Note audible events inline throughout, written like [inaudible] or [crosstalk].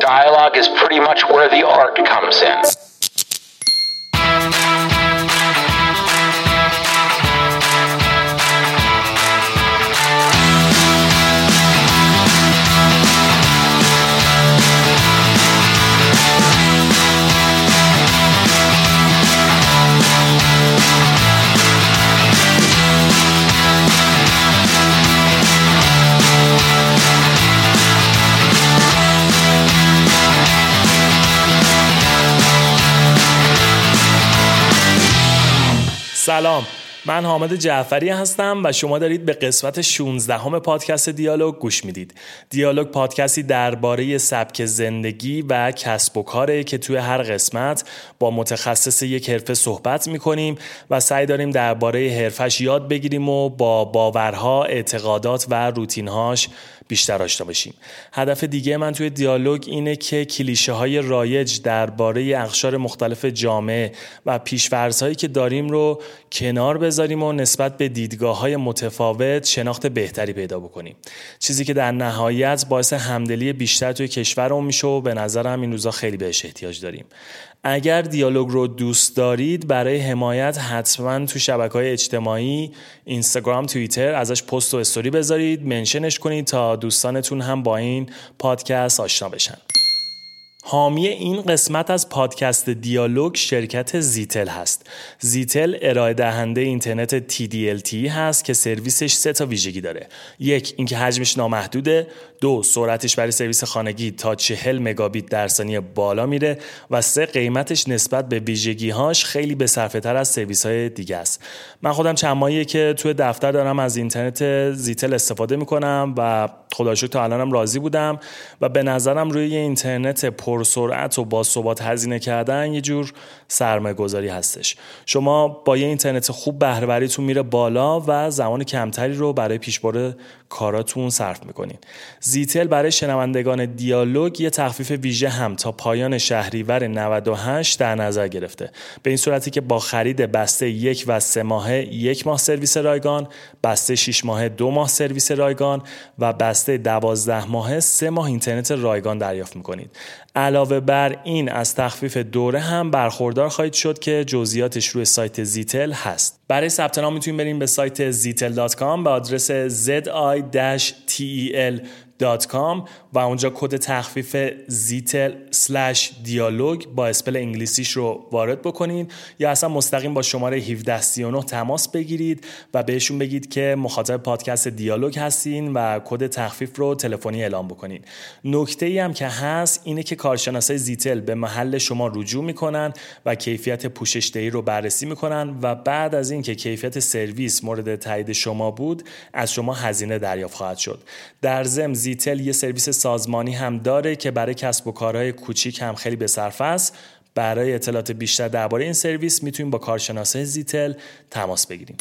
Dialogue is pretty much where the art comes in. سلام من حامد جعفری هستم و شما دارید به قسمت 16 همه پادکست دیالوگ گوش می‌دید. دیالوگ پادکستی درباره سبک زندگی و کسب و کاره که توی هر قسمت با متخصص یک حرفه صحبت می‌کنیم و سعی داریم درباره حرفش یاد بگیریم و با باورها، اعتقادات و روتینهاش بیشتر آشنا بشیم. هدف دیگه من توی دیالوگ اینه که کلیشه های رایج درباره اقشار مختلف جامعه و پیشورزهایی که داریم رو کنار بذاریم و نسبت به دیدگاه های متفاوت شناخت بهتری پیدا بکنیم. چیزی که در نهایت باعث همدلی بیشتر توی کشورمون میشه و به نظرم این روزا خیلی بهش احتیاج داریم. اگر دیالوگ رو دوست دارید برای حمایت حتما تو شبکه های اجتماعی اینستاگرام توییتر ازش پست و استوری بذارید منشنش کنید تا دوستانتون هم با این پادکست آشنا بشن. حامی این قسمت از پادکست دیالوگ شرکت زیتل هست. زیتل ارائه دهنده اینترنت TDLT هست که سرویسش سه تا ویژگی داره. یک اینکه حجمش نامحدوده، دو سرعتش برای سرویس خانگی تا 40 مگابیت در ثانیه بالا میره و سه قیمتش نسبت به ویژگی هاش خیلی به تر از سرویس های دیگه است. من خودم چند ماهیه که توی دفتر دارم از اینترنت زیتل استفاده می‌کنم و خدا تا الانم راضی بودم و به نظرم روی اینترنت پر پرسرعت و با ثبات هزینه کردن یه جور سرمایه گذاری هستش. شما با یه اینترنت خوب بهرهوریتون میره بالا و زمان کمتری رو برای پیشبرد کاراتون صرف می‌کنین. زیتل برای شنوندگان دیالوگ یه تخفیف ویژه هم تا پایان شهریور 98 در نظر گرفته. به این صورتی که با خرید بسته یک و سه ماهه یک ماه سرویس رایگان بسته 6 ماهه دو ماه سرویس رایگان و بسته دوازده ماهه سه ماه اینترنت رایگان دریافت می‌کنید. علاوه بر این از تخفیف دوره هم برخوردار خواهید شد که جزئیاتش روی سایت زیتل هست. برای ثبت نام می‌تونید بریم به سایت zitel.com به آدرس dash tel zi-tel و اونجا کد تخفیف زیتل سلش دیالوگ با اسپل انگلیسیش رو وارد بکنید یا اصلا مستقیم با شماره 1739 تماس بگیرید و بهشون بگید که مخاطب پادکست دیالوگ هستین و کد تخفیف رو تلفنی اعلام بکنید نکته ای هم که هست اینه که کارشناسای زیتل به محل شما رجوع می‌کنن و کیفیت پوشش دهی رو بررسی می‌کنن و بعد از اینکه کیفیت سرویس مورد تایید شما بود از شما هزینه دریافت خواهد شد. در ضمن زیتل یه سرویس سازمانی هم داره که برای کسب و کارهای کوچیک هم خیلی به است برای اطلاعات بیشتر درباره این سرویس می‌تونیم با کارشناسای زیتل تماس بگیریم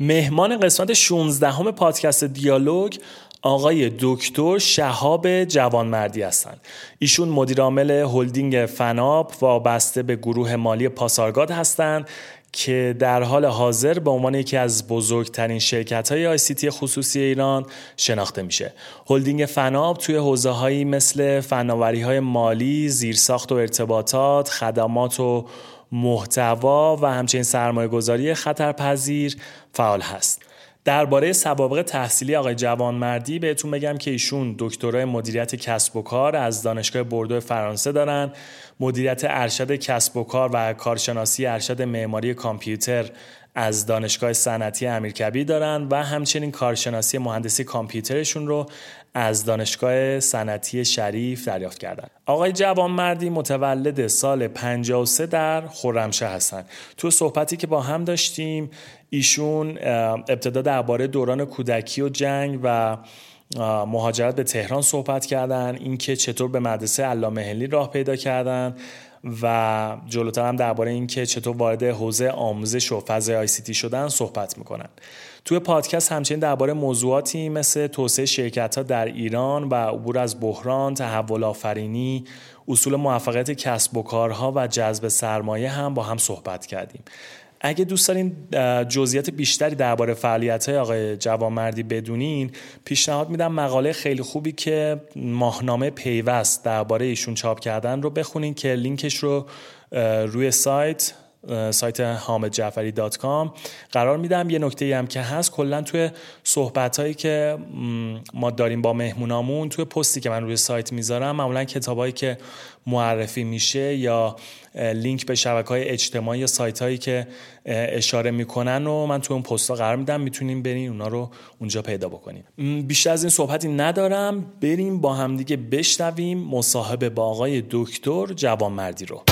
مهمان قسمت 16 همه پادکست دیالوگ آقای دکتر شهاب جوانمردی هستند. ایشون مدیرعامل هلدینگ فناب وابسته به گروه مالی پاسارگاد هستند که در حال حاضر به عنوان یکی از بزرگترین شرکت های تی خصوصی ایران شناخته میشه. هلدینگ فناب توی حوزه هایی مثل فناوری های مالی، زیرساخت و ارتباطات، خدمات و محتوا و همچنین سرمایه گذاری خطرپذیر فعال هست. درباره سوابق تحصیلی آقای جوانمردی بهتون بگم که ایشون دکترای مدیریت کسب و کار از دانشگاه بردو فرانسه دارن. مدیریت ارشد کسب و کار و کارشناسی ارشد معماری کامپیوتر از دانشگاه صنعتی امیرکبیر دارن و همچنین کارشناسی مهندسی کامپیوترشون رو از دانشگاه صنعتی شریف دریافت کردن. آقای جوانمردی متولد سال 53 در خرمشهر هستن. تو صحبتی که با هم داشتیم ایشون ابتدا درباره دوران کودکی و جنگ و مهاجرت به تهران صحبت کردن اینکه چطور به مدرسه علامه هلی راه پیدا کردن و جلوتر هم درباره اینکه چطور وارد حوزه آموزش و فضای آی سی شدن صحبت می‌کنن توی پادکست همچنین درباره موضوعاتی مثل توسعه شرکت ها در ایران و عبور از بحران، تحول آفرینی، اصول موفقیت کسب و کارها و جذب سرمایه هم با هم صحبت کردیم. اگه دوست دارین جزئیات بیشتری درباره فعالیت های آقای جوانمردی بدونین پیشنهاد میدم مقاله خیلی خوبی که ماهنامه پیوست درباره ایشون چاپ کردن رو بخونین که لینکش رو روی سایت سایت کام. قرار میدم یه نکته هم که هست کلا توی صحبت هایی که ما داریم با مهمونامون توی پستی که من روی سایت می‌ذارم معمولا کتابایی که معرفی میشه یا لینک به شبکه های اجتماعی یا سایت هایی که اشاره می‌کنن و من توی اون پستا قرار میدم می‌تونیم برین اونا رو اونجا پیدا بکنیم. بیشتر از این صحبتی ندارم. بریم با همدیگه بشنویم مصاحبه با آقای دکتر جوانمردی رو.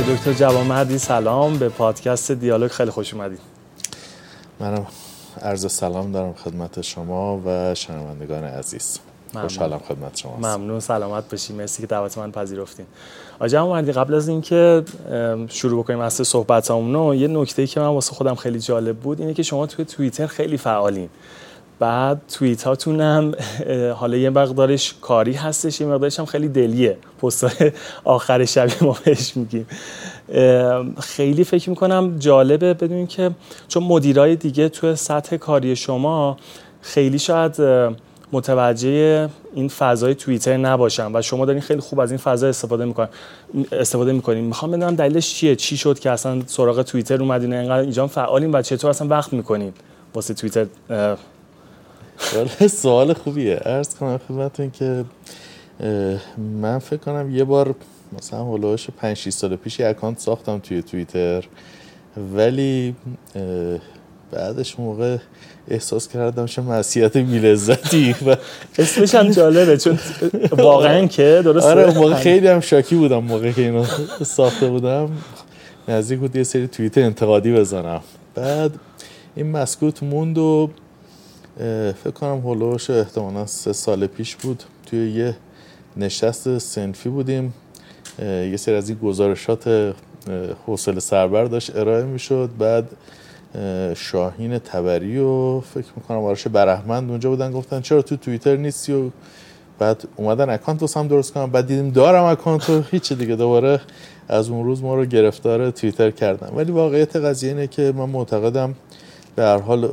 آقای دکتر جوامردی سلام. به پادکست دیالوگ خیلی خوش اومدید منم عرض سلام دارم خدمت شما و شنوندگان عزیز. خوشحالم خدمت شما ممنون. سلامت باشی. مرسی که دعوت من پذیرفتین. آقای جوامردی قبل از اینکه شروع بکنیم اصل صحبتامون یه نکته که من واسه خودم خیلی جالب بود اینه که شما توی توییتر خیلی فعالین. بعد توییت هاتون هم حالا یه مقدارش کاری هستش یه مقدارش هم خیلی دلیه. پست آخر شب ما بهش میگیم. خیلی فکر می‌کنم جالبه بدونیم که چون مدیرای دیگه تو سطح کاری شما خیلی شاید متوجه این فضای توییتر نباشن و شما دارین خیلی خوب از این فضا استفاده می‌کنین. استفاده می‌کنین. می‌خوام بدونم دلیلش چیه؟ چی شد که اصلا سراغ توییتر اومدین اینقدر اینجا فعالین و چطور اصلا وقت می‌کنین واسه توییتر سوال خوبیه. ارز کنم خدمتتون که من فکر کنم یه بار مثلا هلوش 5 6 سال پیش یه اکانت ساختم توی توییتر. ولی بعدش موقع احساس کردم چه معصیت بیلزتی و اسمش هم جالبه چون واقعا که درسته. آره موقع خیلی هم شاکی بودم موقع که اینو ساخته بودم. نزدیک بود یه سری توییت انتقادی بزنم. بعد این مسکوت موند و فکر کنم هلوش احتمالا سه سال پیش بود. توی یه نشست سنفی بودیم. یه سری از این گزارشات حوصل سربر داشت ارائه می‌شد. بعد شاهین تبری و فکر می‌کنم آرش برحمند اونجا بودن گفتن چرا تو توییتر نیستی؟ و بعد اومدن اکانت هم درست کنم بعد دیدیم دارم اکانت و [laughs] هیچ دیگه. دوباره از اون روز ما رو گرفتار توییتر کردم ولی واقعیت قضیه اینه که من معتقدم به هر حال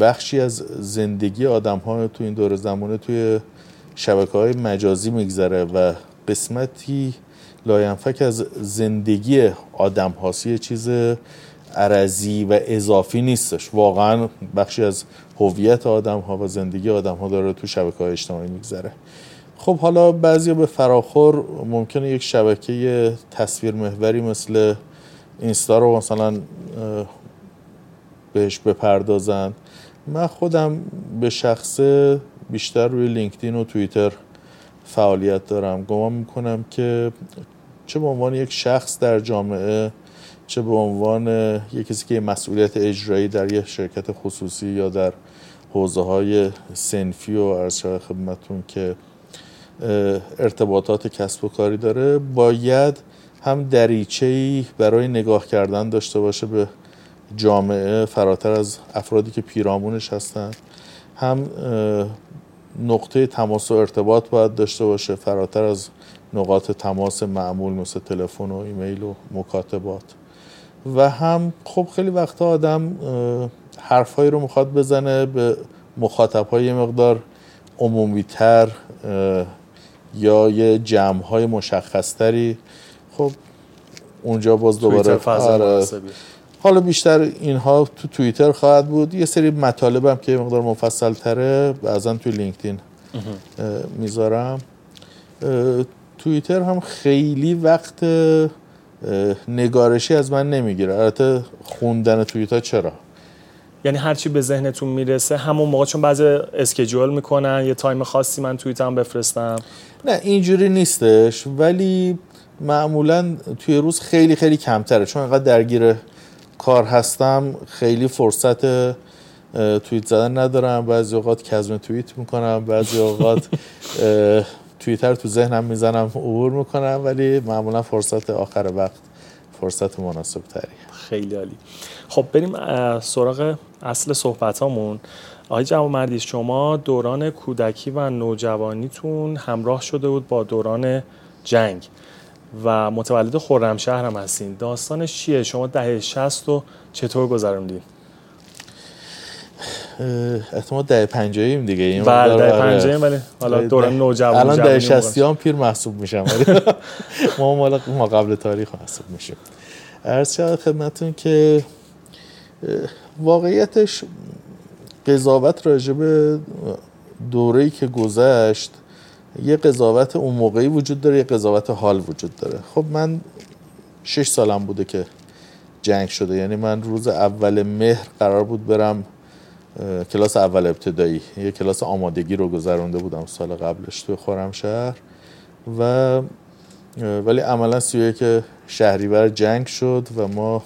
بخشی از زندگی آدم ها تو این دور زمانه توی شبکه های مجازی میگذره و قسمتی لاینفک از زندگی آدم هاست. یه چیز عرضی و اضافی نیستش. واقعا بخشی از هویت آدم ها و زندگی آدم ها داره تو شبکه های اجتماعی میگذره. خب حالا بعضی به فراخور ممکنه یک شبکه تصویر محوری مثل اینستا رو مثلا بهش بپردازن. من خودم به شخص بیشتر روی لینکدین و توییتر فعالیت دارم. گمان می‌کنم که چه به عنوان یک شخص در جامعه چه به عنوان یک کسی که مسئولیت اجرایی در یک شرکت خصوصی یا در حوزه های سنفی و عرض خدمتون که ارتباطات کسب و کاری داره باید هم دریچه‌ای برای نگاه کردن داشته باشه به جامعه فراتر از افرادی که پیرامونش هستن هم نقطه تماس و ارتباط باید داشته باشه فراتر از نقاط تماس معمول مثل تلفن و ایمیل و مکاتبات. و هم خب خیلی وقتا آدم حرفهایی رو می‌خواد بزنه به مخاطب های مقدار عمومی تر یا یه جمع های مشخص تری خب اونجا باز دوباره حالا بیشتر اینها تو توییتر خواهد بود. یه سری مطالب هم که مقدار مفصل تره بعضا توی لینکدین می‌ذارم. توییتر هم خیلی وقت نگارشی از من نمی‌گیره. البته خوندن توییت ها چرا؟ یعنی هرچی به ذهنتون می‌رسه همون موقع چون بعضی اسکیجول می‌کنن یه تایم خاصی من توییت هم بفرستم. نه اینجوری نیستش. ولی معمولا توی روز خیلی خیلی کمتره. چون انقدر درگیر کار هستم خیلی فرصت توییت زدن ندارم. بعضی اوقات کزم توییت می‌کنم بعضی اوقات توییتر تو ذهنم می‌زنم عبور می‌کنم ولی معمولا فرصت آخر وقت فرصت مناسب تری خیلی عالی. خب بریم سراغ اصل صحبت آقای جوان مردی شما دوران کودکی و نوجوانیتون همراه شده بود با دوران جنگ. و متولد خرمشهر هم هستین. داستانش چیه؟ شما دهه 60 رو چطور گذروندین؟ احتمال ده پنجاییم دیگه. این بله ده آره. پنجاییم ولی حالا دوران نوجوانی الان ده شستی هم پیر محسوب میشم ولی [laughs] ما مال ما قبل تاریخ محسوب میشیم. عرض شد خدمتون که واقعیتش قضاوت راجع به دوره‌ای که گذشت یه قضاوت اون موقعی وجود داره یه قضاوت حال وجود داره. خب من شش سالم بوده که جنگ شده. یعنی من روز اول مهر قرار بود برم کلاس اول ابتدایی. یه کلاس آمادگی رو گذرونده بودم سال قبلش توی خرمشهر و ولی عملا سی که شهریور جنگ شد و ما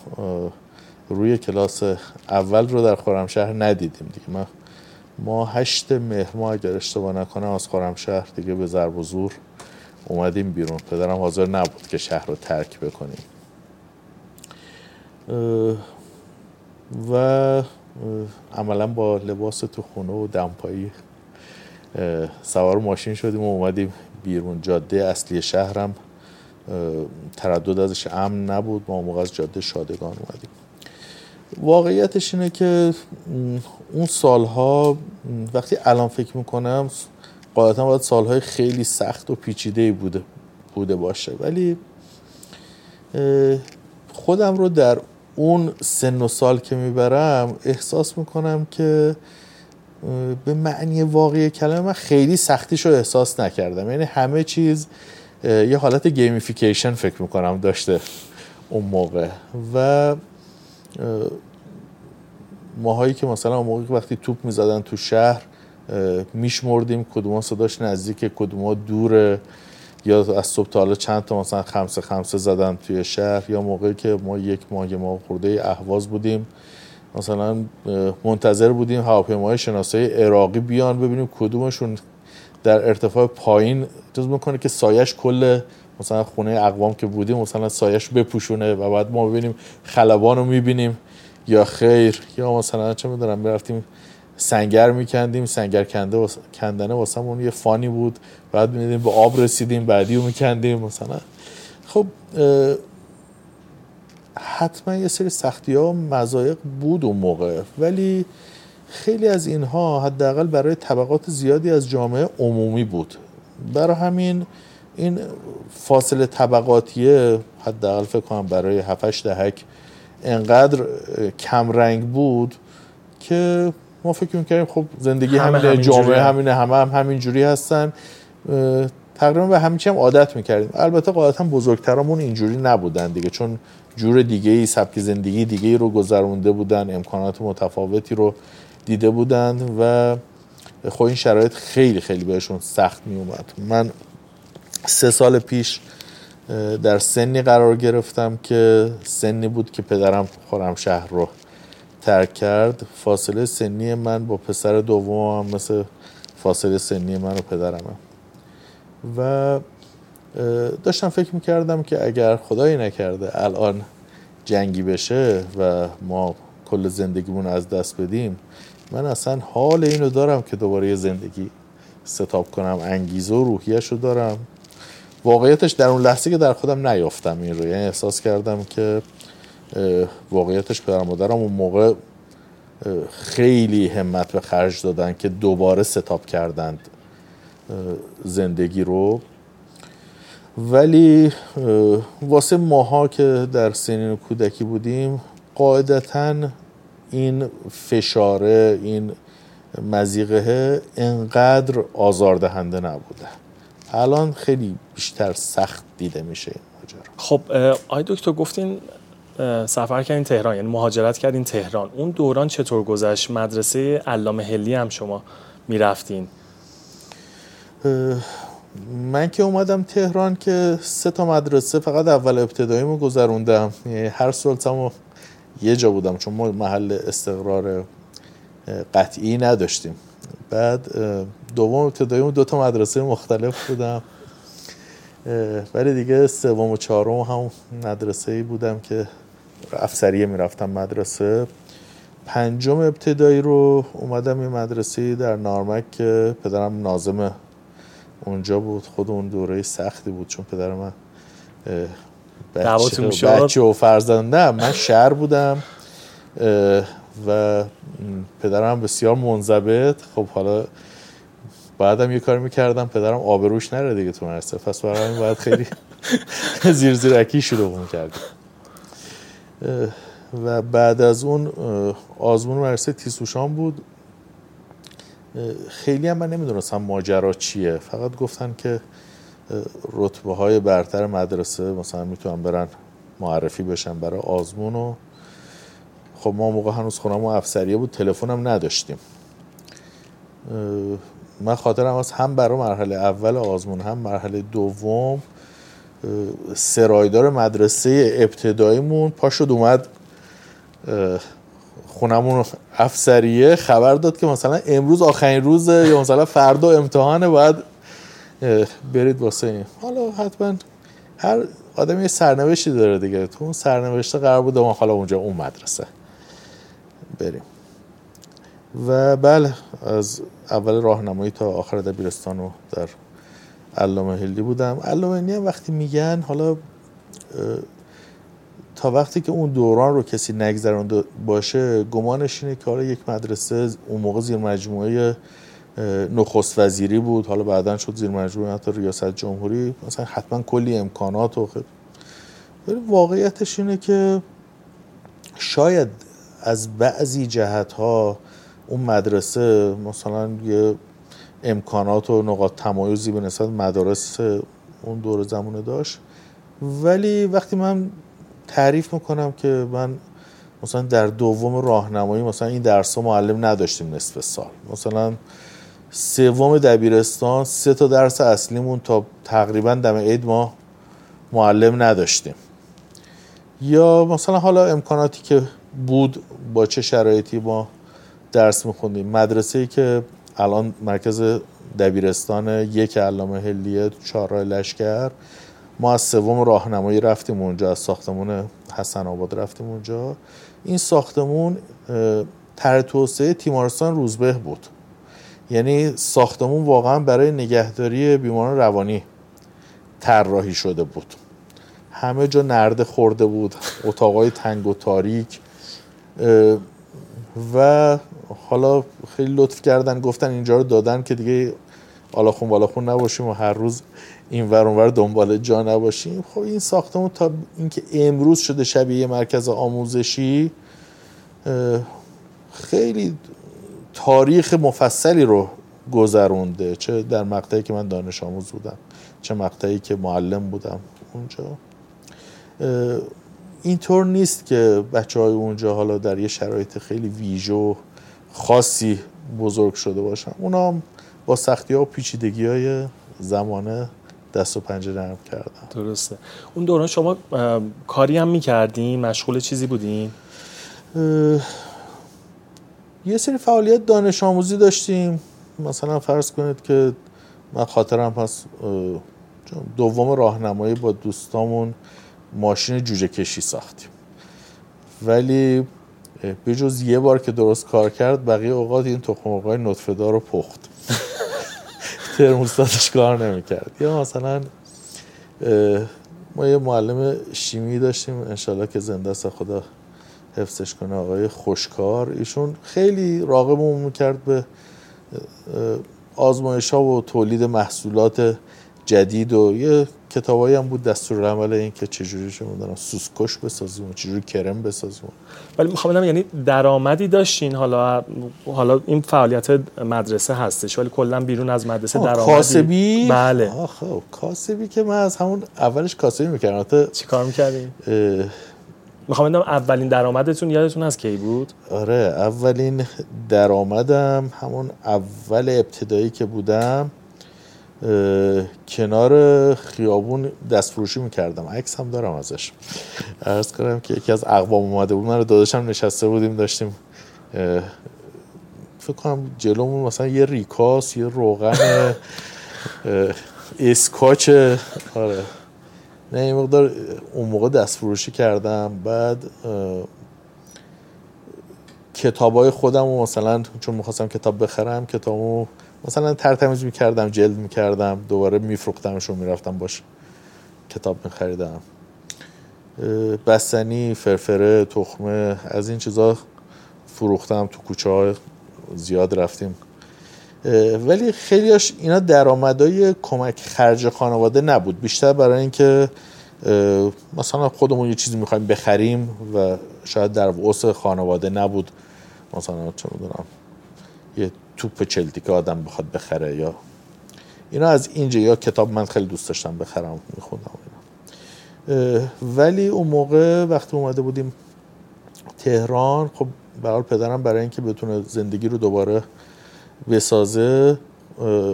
روی کلاس اول رو در خرمشهر ندیدیم دیگه. ما ما هشت مهر ما اگر اشتباه نکنم از خرمشهر دیگه به ضرب و زور اومدیم بیرون. پدرم حاضر نبود که شهر رو ترک بکنیم. و عملا با لباس تو خونه و دمپایی سوار ماشین شدیم و اومدیم بیرون. جاده اصلی شهرم تردد ازش امن نبود. ما موقع از جاده شادگان اومدیم. واقعیتش اینه که اون سالها وقتی الان فکر می‌کنم قاعدتا باید سالهای خیلی سخت و پیچیده بوده بوده باشه. ولی خودم رو در اون سن و سال که می‌برم احساس می‌کنم که به معنی واقعی کلمه من خیلی سختیش رو احساس نکردم. یعنی همه چیز یه حالت gamification فکر می‌کنم داشته اون موقع. و ماهایی که مثلا اون موقع وقتی توپ می‌زدن تو شهر میشمردیم. کدوم صداش نزدیک کدوم دوره یا از صبح تا حالا چند تا مثلا خمسه خمسه زدن توی شهر. یا موقعی که ما یک ماه ماه خورده اهواز بودیم. مثلا منتظر بودیم هواپیمای شناسایی عراقی بیان ببینیم کدومشون در ارتفاع پایین. جز می‌کنه که سایش کل مثلا خونه اقوام که بودیم مثلا سایش بپوشونه و بعد ما ببینیم خلبان رو می‌بینیم یا خیر. یا مثلا چه می‌دونم می‌رفتیم سنگر میکندیم سنگر کنده واس- کندنه واسمون یه فانی بود. بعد میدیم به آب رسیدیم بعدی رو میکندیم مثلا. خب حتما یه سری سختی ها و مزایق بود اون موقع. ولی خیلی از اینها حداقل برای طبقات زیادی از جامعه عمومی بود. برای همین این فاصله طبقاتیه حداقل فکر کنم برای 7 دهک انقدر اه، کمرنگ بود که ما فکر می‌کردیم خب زندگی همه همینه همینجوری جامعه هم. همینه همه هم همینجوری هستن. اه، تقریبا به همین هم عادت می‌کردیم. البته قاعدتا بزرگترامون اینجوری نبودن دیگه چون جور دیگه ای سبک زندگی دیگه ای رو گذرونده بودن امکانات متفاوتی رو دیده بودن و خب این شرایط خیلی خیلی بهشون سخت می اومد من سه سال پیش در سنی قرار گرفتم که سنی بود که پدرم خورم شهر رو ترک کرد. فاصله سنی من با پسر دوم هم مثل فاصله سنی من و پدرمه و داشتم فکر می‌کردم که اگر خدایی نکرده الان جنگی بشه و ما کل زندگیمون از دست بدیم من اصلا حال اینو دارم که دوباره زندگی ستاب کنم انگیزه و روحیش رو دارم. واقعیتش در اون لحظه که در خودم نیافتم این رو. یعنی احساس کردم که واقعیتش پدر مادرم اون موقع خیلی همت به خرج دادن که دوباره ستاب کردند زندگی رو. ولی واسه ماها که در سنین کودکی بودیم قاعدتا این فشاره این مزیقه انقدر آزاردهنده نبوده. الان خیلی بیشتر سخت دیده میشه این ماجرا. خب آقای دکتر گفتین سفر کردین تهران یعنی مهاجرت کردین تهران. اون دوران چطور گذشت؟ مدرسه علامه هلی هم شما می‌رفتین. من که اومدم تهران که سه تا مدرسه فقط اول ابتداییمو گذروندم. یعنی هر سلطمو یه جا بودم چون ما محل استقرار قطعی نداشتیم. بعد دوم ابتداییمو دو تا مدرسه مختلف بودم. ولی دیگه سوم و چهارم هم مدرسه ای بودم که افسریه می‌رفتم مدرسه. پنجم ابتدایی رو اومدم یه مدرسه در نارمک که پدرم نازم اونجا بود. خود اون دوره سختی بود چون پدر من بچه, بچه و فرزند. نه من شهر بودم و پدرم بسیار منضبط. خب حالا بعدم یه کار می‌کردم پدرم آبروش نره دیگه تو مرسه. پس برای این باید خیلی [laughs] زیر زیرکی شروع می‌کردم و بعد از اون آزمون مرسه تیسوشان بود. خیلی هم من نمی‌دونستم ماجرا چیه. فقط گفتن که رتبه های برتر مدرسه مثلا می‌تونن برن معرفی بشن برای آزمون و خب ما موقع هنوز خونم و افسریه بود تلفنم نداشتیم. من خاطرم از هم برای مرحله اول آزمون هم مرحله دوم سرایدار مدرسه ابتداییمون. پاشد اومد خونمون افسریه. خبر داد که مثلا امروز آخرین روز یا مثلا فردا امتحانه باید برید واسه این. حالا حتما هر آدم یه سرنوشتی داره دیگه. تو اون سرنوشته قرار بود ما حالا اونجا اون مدرسه بریم. و بله از اول راهنمایی تا آخر دبیرستان رو در علامه هلدی بودم. علامه هم وقتی میگن حالا تا وقتی که اون دوران رو کسی نگذرانده باشه گمانش اینه که حالا یک مدرسه اون موقع زیر مجموعه نخست وزیری بود. حالا بعدا شد زیر مجموعه حتی ریاست جمهوری. مثلا حتما کلی امکانات و خیلی. ولی واقعیتش اینه که شاید از بعضی جهت ها اون مدرسه مثلا یه امکانات و نقاط تمایزی به نسبت مدارس اون دور زمانه داشت. ولی وقتی من تعریف می‌کنم که من مثلا در دوم راهنمایی مثلا این درس معلم نداشتیم نصف سال. مثلا سوم دبیرستان سه تا درس اصلیمون تا تقریبا دم عید ما معلم نداشتیم. یا مثلا حالا امکاناتی که بود با چه شرایطی ما درس میخوندیم. مدرسه ای که الان مرکز دبیرستان یک علامه هلیه چهارراه لشکر ما از سوم راهنمایی رفتیم اونجا از ساختمون حسن آباد رفتیم اونجا. این ساختمون تر توسعه تیمارستان روزبه بود. یعنی ساختمون واقعا برای نگهداری بیماران روانی طراحی شده بود. همه جا نرده خورده بود اتاقای تنگ و تاریک. و حالا خیلی لطف کردن گفتن اینجا رو دادن که دیگه آلاخون بالاخون نباشیم و هر روز این ور دنبال جا نباشیم. خب این ساختمون تا اینکه امروز شده شبیه مرکز آموزشی خیلی تاریخ مفصلی رو گذرونده. چه در مقطعی که من دانش آموز بودم چه مقطعی که معلم بودم اونجا. اینطور نیست که بچه های اونجا حالا در یه شرایط خیلی ویژه و خاصی بزرگ شده باشن اونا با سختی ها و پیچیدگی های زمانه دست و پنجه نرم کردن. درسته. اون دوران شما کاری هم می‌کردین؟ مشغول چیزی بودین؟ یه سری فعالیت دانش آموزی داشتیم. مثلا فرض کنید که من خاطرم پس دوم راهنمایی با دوستامون ماشین جوجه کشی ساختیم. ولی به جز یه بار که درست کار کرد بقیه اوقات این تخم مرغای نطفه رو پخت. [laughs] ترموستاتش کار نمی‌کرد. یا مثلا ما یه معلم شیمی داشتیم. انشالله که زنده است خدا حفظش کنه. آقای خوشکار. ایشون خیلی راقبمون می‌کرد به آزمایش ها و تولید محصولات جدید و یه کتابایی هم بود دستور عمل این که چجوری شما دارم سوسکش بسازیم و چجوری کرم بسازیم. ولی می‌خوام بدم یعنی درآمدی داشتین حالا حالا این فعالیت مدرسه هستش ولی کلا بیرون از مدرسه درآمدی. کاسبی؟ بله. خب کاسبی که من از همون اولش کاسبی می‌کردم. چیکار می‌کردین؟ می‌خوام بدم اولین درآمدتون یادتون از کی بود؟ آره اولین درآمدم همون اول ابتدایی که بودم. کنار خیابون دست فروشی می‌کردم. عکس هم دارم ازش. ارز کنم که یکی از اقوام اومده بود. من رو داداشم نشسته بودیم داشتیم فکر کنم جلومون مثلا یه ریکاس یه روغن اسکاچ آره. نه این مقدار اون موقع دست فروشی کردم. بعد کتابای خودم و مثلا چون می‌خواستم کتاب بخرم کتابو مثلا ترتمیز می‌کردم جلد می‌کردم دوباره میفروختمش و می‌رفتم باش کتاب میخریدم. بستنی فرفره تخمه از این چیزا فروختم تو کوچه های زیاد رفتیم. ولی خیلیاش اینا درآمدای کمک خرج خانواده نبود. بیشتر برای اینکه مثلا خودمون یه چیزی می‌خوایم بخریم و شاید در وسع خانواده نبود. مثلا چه می‌دونم یه توپ چلتی که آدم بخواد بخره یا اینا از اینجا یا کتاب من خیلی دوست داشتم بخرم میخوندم اینا. ولی اون موقع وقتی اومده بودیم تهران خب برحال پدرم برای اینکه بتونه زندگی رو دوباره بسازه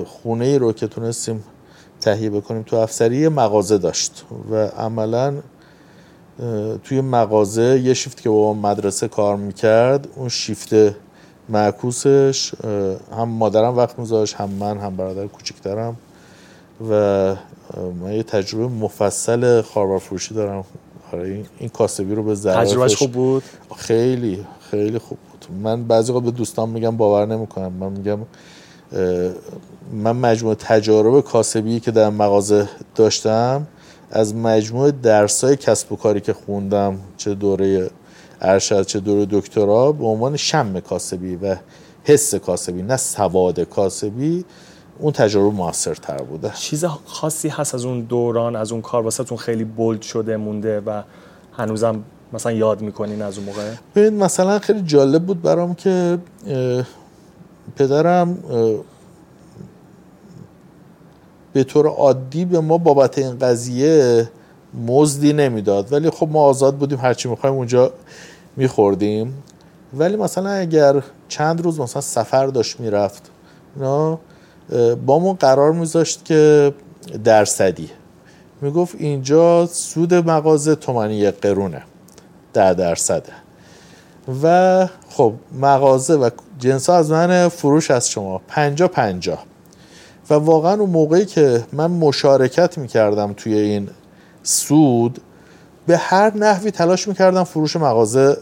خونه ای رو که تونستیم تهیه بکنیم تو افسری مغازه داشت و عملا توی مغازه یه شیفت که با مدرسه کار می‌کرد اون شیفت معکوسش هم مادرم وقت میذاشت هم من هم برادر کوچکترم. و من یه تجربه مفصل خاربار فروشی دارم. آره این کاسبی رو به ضرورتش تجربهش خوب بود؟ خیلی خیلی خوب بود. من بعضی وقت به دوستان میگم باور نمی‌کنم. من میگم من مجموع تجارب کاسبی که در مغازه داشتم از مجموع درسای کسب و کاری که خوندم چه دوره ارشد چه دوره دکترا به عنوان شم کاسبی و حس کاسبی نه سواد کاسبی اون تجربه موثرتر بوده. چیز خاصی هست از اون دوران از اون کار واسهتون خیلی بولد شده مونده و هنوزم مثلا یاد می‌کنین از اون موقع؟ ببین مثلا خیلی جالب بود برام که پدرم به طور عادی به ما بابت این قضیه مزدی نمی‌داد. ولی خب ما آزاد بودیم هرچی می‌خوایم اونجا میخوردیم. ولی مثلا اگر چند روز مثلا سفر داشت می‌رفت با ما قرار میذاشت که درصدی. می‌گفت اینجا سود مغازه تومنی قرونه ده درصده. و خب مغازه و جنس از من فروش از شما پنجا پنجا. و واقعا اون موقعی که من مشارکت می‌کردم توی این سود به هر نحوی تلاش می‌کردم فروش مغازه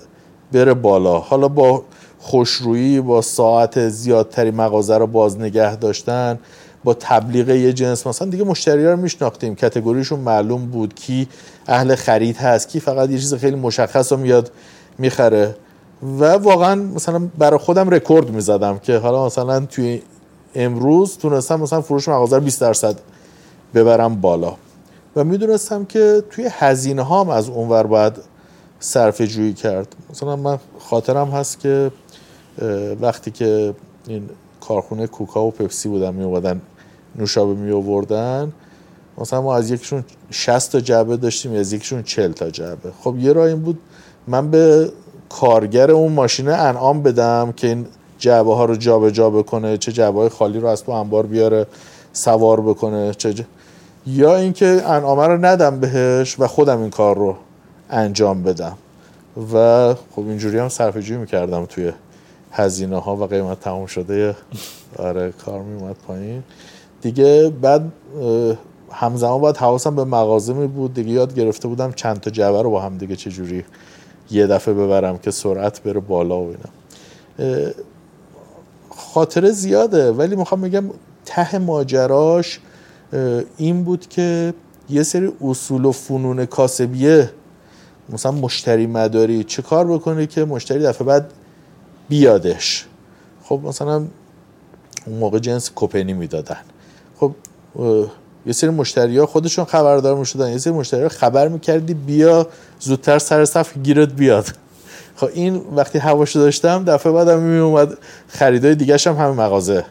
بره بالا. حالا با خوشرویی با ساعت زیادتری مغازه رو باز نگه داشتن با تبلیغ یه جنس مثلا دیگه مشتری رو میشناختیم. کتگوریشون معلوم بود کی اهل خرید هست کی فقط یه چیز خیلی مشخص رو میاد می‌خره. و واقعا مثلا برای خودم رکورد می‌زدم که حالا مثلا توی امروز تونستم مثلا فروش مغازه رو 20 درصد ببرم بالا. و می‌دونستم که توی هزینه هام از اونور باید صرف جویی کرد. مثلا من خاطرم هست که وقتی که این کارخونه کوکا و پپسی بودن می اومدن نوشابه می آوردن مثلا ما از یکشون 60 تا جعبه داشتیم از یکشون 40 تا جعبه. خب یه راه این بود من به کارگر اون ماشینه انعام بدم که این جعبه ها رو جابجا جا بکنه چه جعبه های خالی رو از تو انبار بیاره سوار بکنه چه یا اینکه انعامه رو ندم بهش و خودم این کار رو انجام بدم. و خب اینجوری هم صرفه می‌کردم توی هزینه ها و قیمت تمام شده. آره کار میومد پایین. دیگه بعد همزمان باید حواسم به مغازه می بود. دیگه یاد گرفته بودم چند تا جعبه رو با هم دیگه چجوری یه دفعه ببرم که سرعت بره بالا و اینا. خاطره زیاده ولی می‌خوام بگم ته ماجراش این بود که یه سری اصول و فنون کاسبیه مثلا مشتری مداری چه کار بکنه که مشتری دفعه بعد بیادش؟ خب مثلا اون موقع جنس کوپنی می‌دادن. خب یه سری مشتری ها خودشون خبردار می‌شدن. یه سری مشتری ها خبر می‌کردی بیا زودتر سر صف گیرت بیاد. خب این وقتی هواشو داشتم دفعه بعدم می اومد خریدای دیگه هم همه مغازه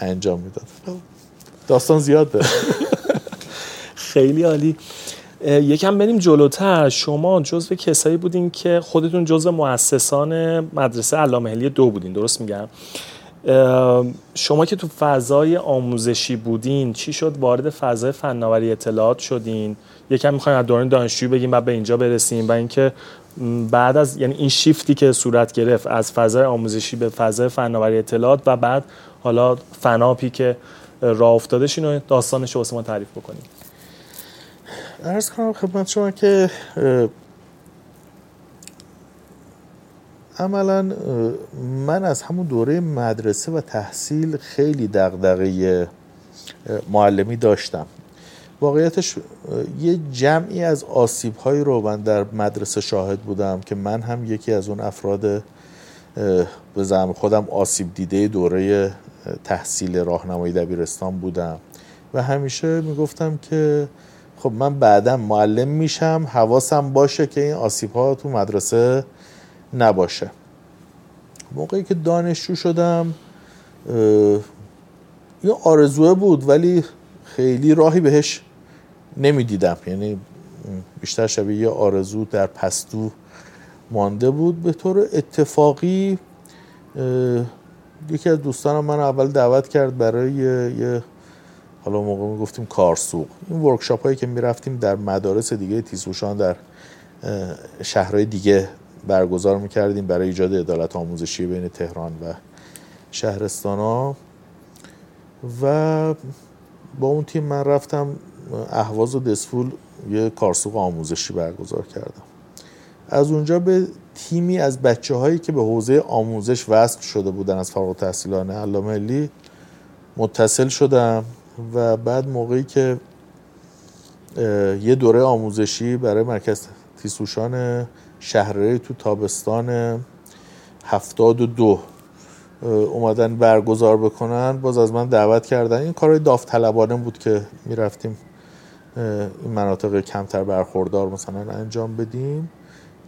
انجام می‌داد. داستان زیاد داره. خیلی عالی. یکم بریم جلوتر. شما جزو کسایی بودین که خودتون جزو مؤسسان مدرسه علامه دو بودین درست میگم؟ شما که تو فضای آموزشی بودین چی شد؟ وارد فضای فناوری اطلاعات شدین؟ یکم می‌خوایم از دوران دانشجویی بگیم بعد به اینجا برسیم و اینکه بعد از یعنی این شیفتی که صورت گرفت از فضای آموزشی به فضای فناوری اطلاعات و بعد حالا فناپی که راه افتادش اینو داستانش رو ما تعریف بکنیم. ارز کنم خدمت شما که عملا من از همون دوره مدرسه و تحصیل خیلی دغدغه معلمی داشتم. واقعیتش یه جمعی از آسیب هایی رو من در مدرسه شاهد بودم که من هم یکی از اون افراد به زعم خودم آسیب دیده دوره تحصیل راهنمایی دبیرستان بودم. و همیشه می‌گفتم که خب من بعدا معلم میشم حواسم باشه که این آسیب ها تو مدرسه نباشه. موقعی که دانشجو شدم یه آرزوه بود ولی خیلی راهی بهش نمی‌دیدم. یعنی بیشتر شبیه یه آرزو در پستو مانده بود. به طور اتفاقی یکی از دوستانم من اول دعوت کرد برای یه حالا موقع می گفتیم کارسوق. این ورکشاپ هایی که می‌رفتیم در مدارس دیگه تیزوشان در شهرهای دیگه برگزار می‌کردیم برای ایجاد عدالت آموزشی بین تهران و شهرستان ها و با اون تیم من رفتم اهواز و دسفول یه کارسوق آموزشی برگزار کردم. از اونجا به تیمی از بچه هایی که به حوزه آموزش وصل شده بودن از فارغ التحصیلان علامه علی متصل شدم و بعد موقعی که یه دوره آموزشی برای مرکز تیسوشان شهرری تو تابستان هفتاد و دو اومدن برگزار بکنن. باز از من دعوت کردن. این کارهای داوطلبانه بود که می‌رفتیم این مناطق کمتر برخوردار مثلا انجام بدیم.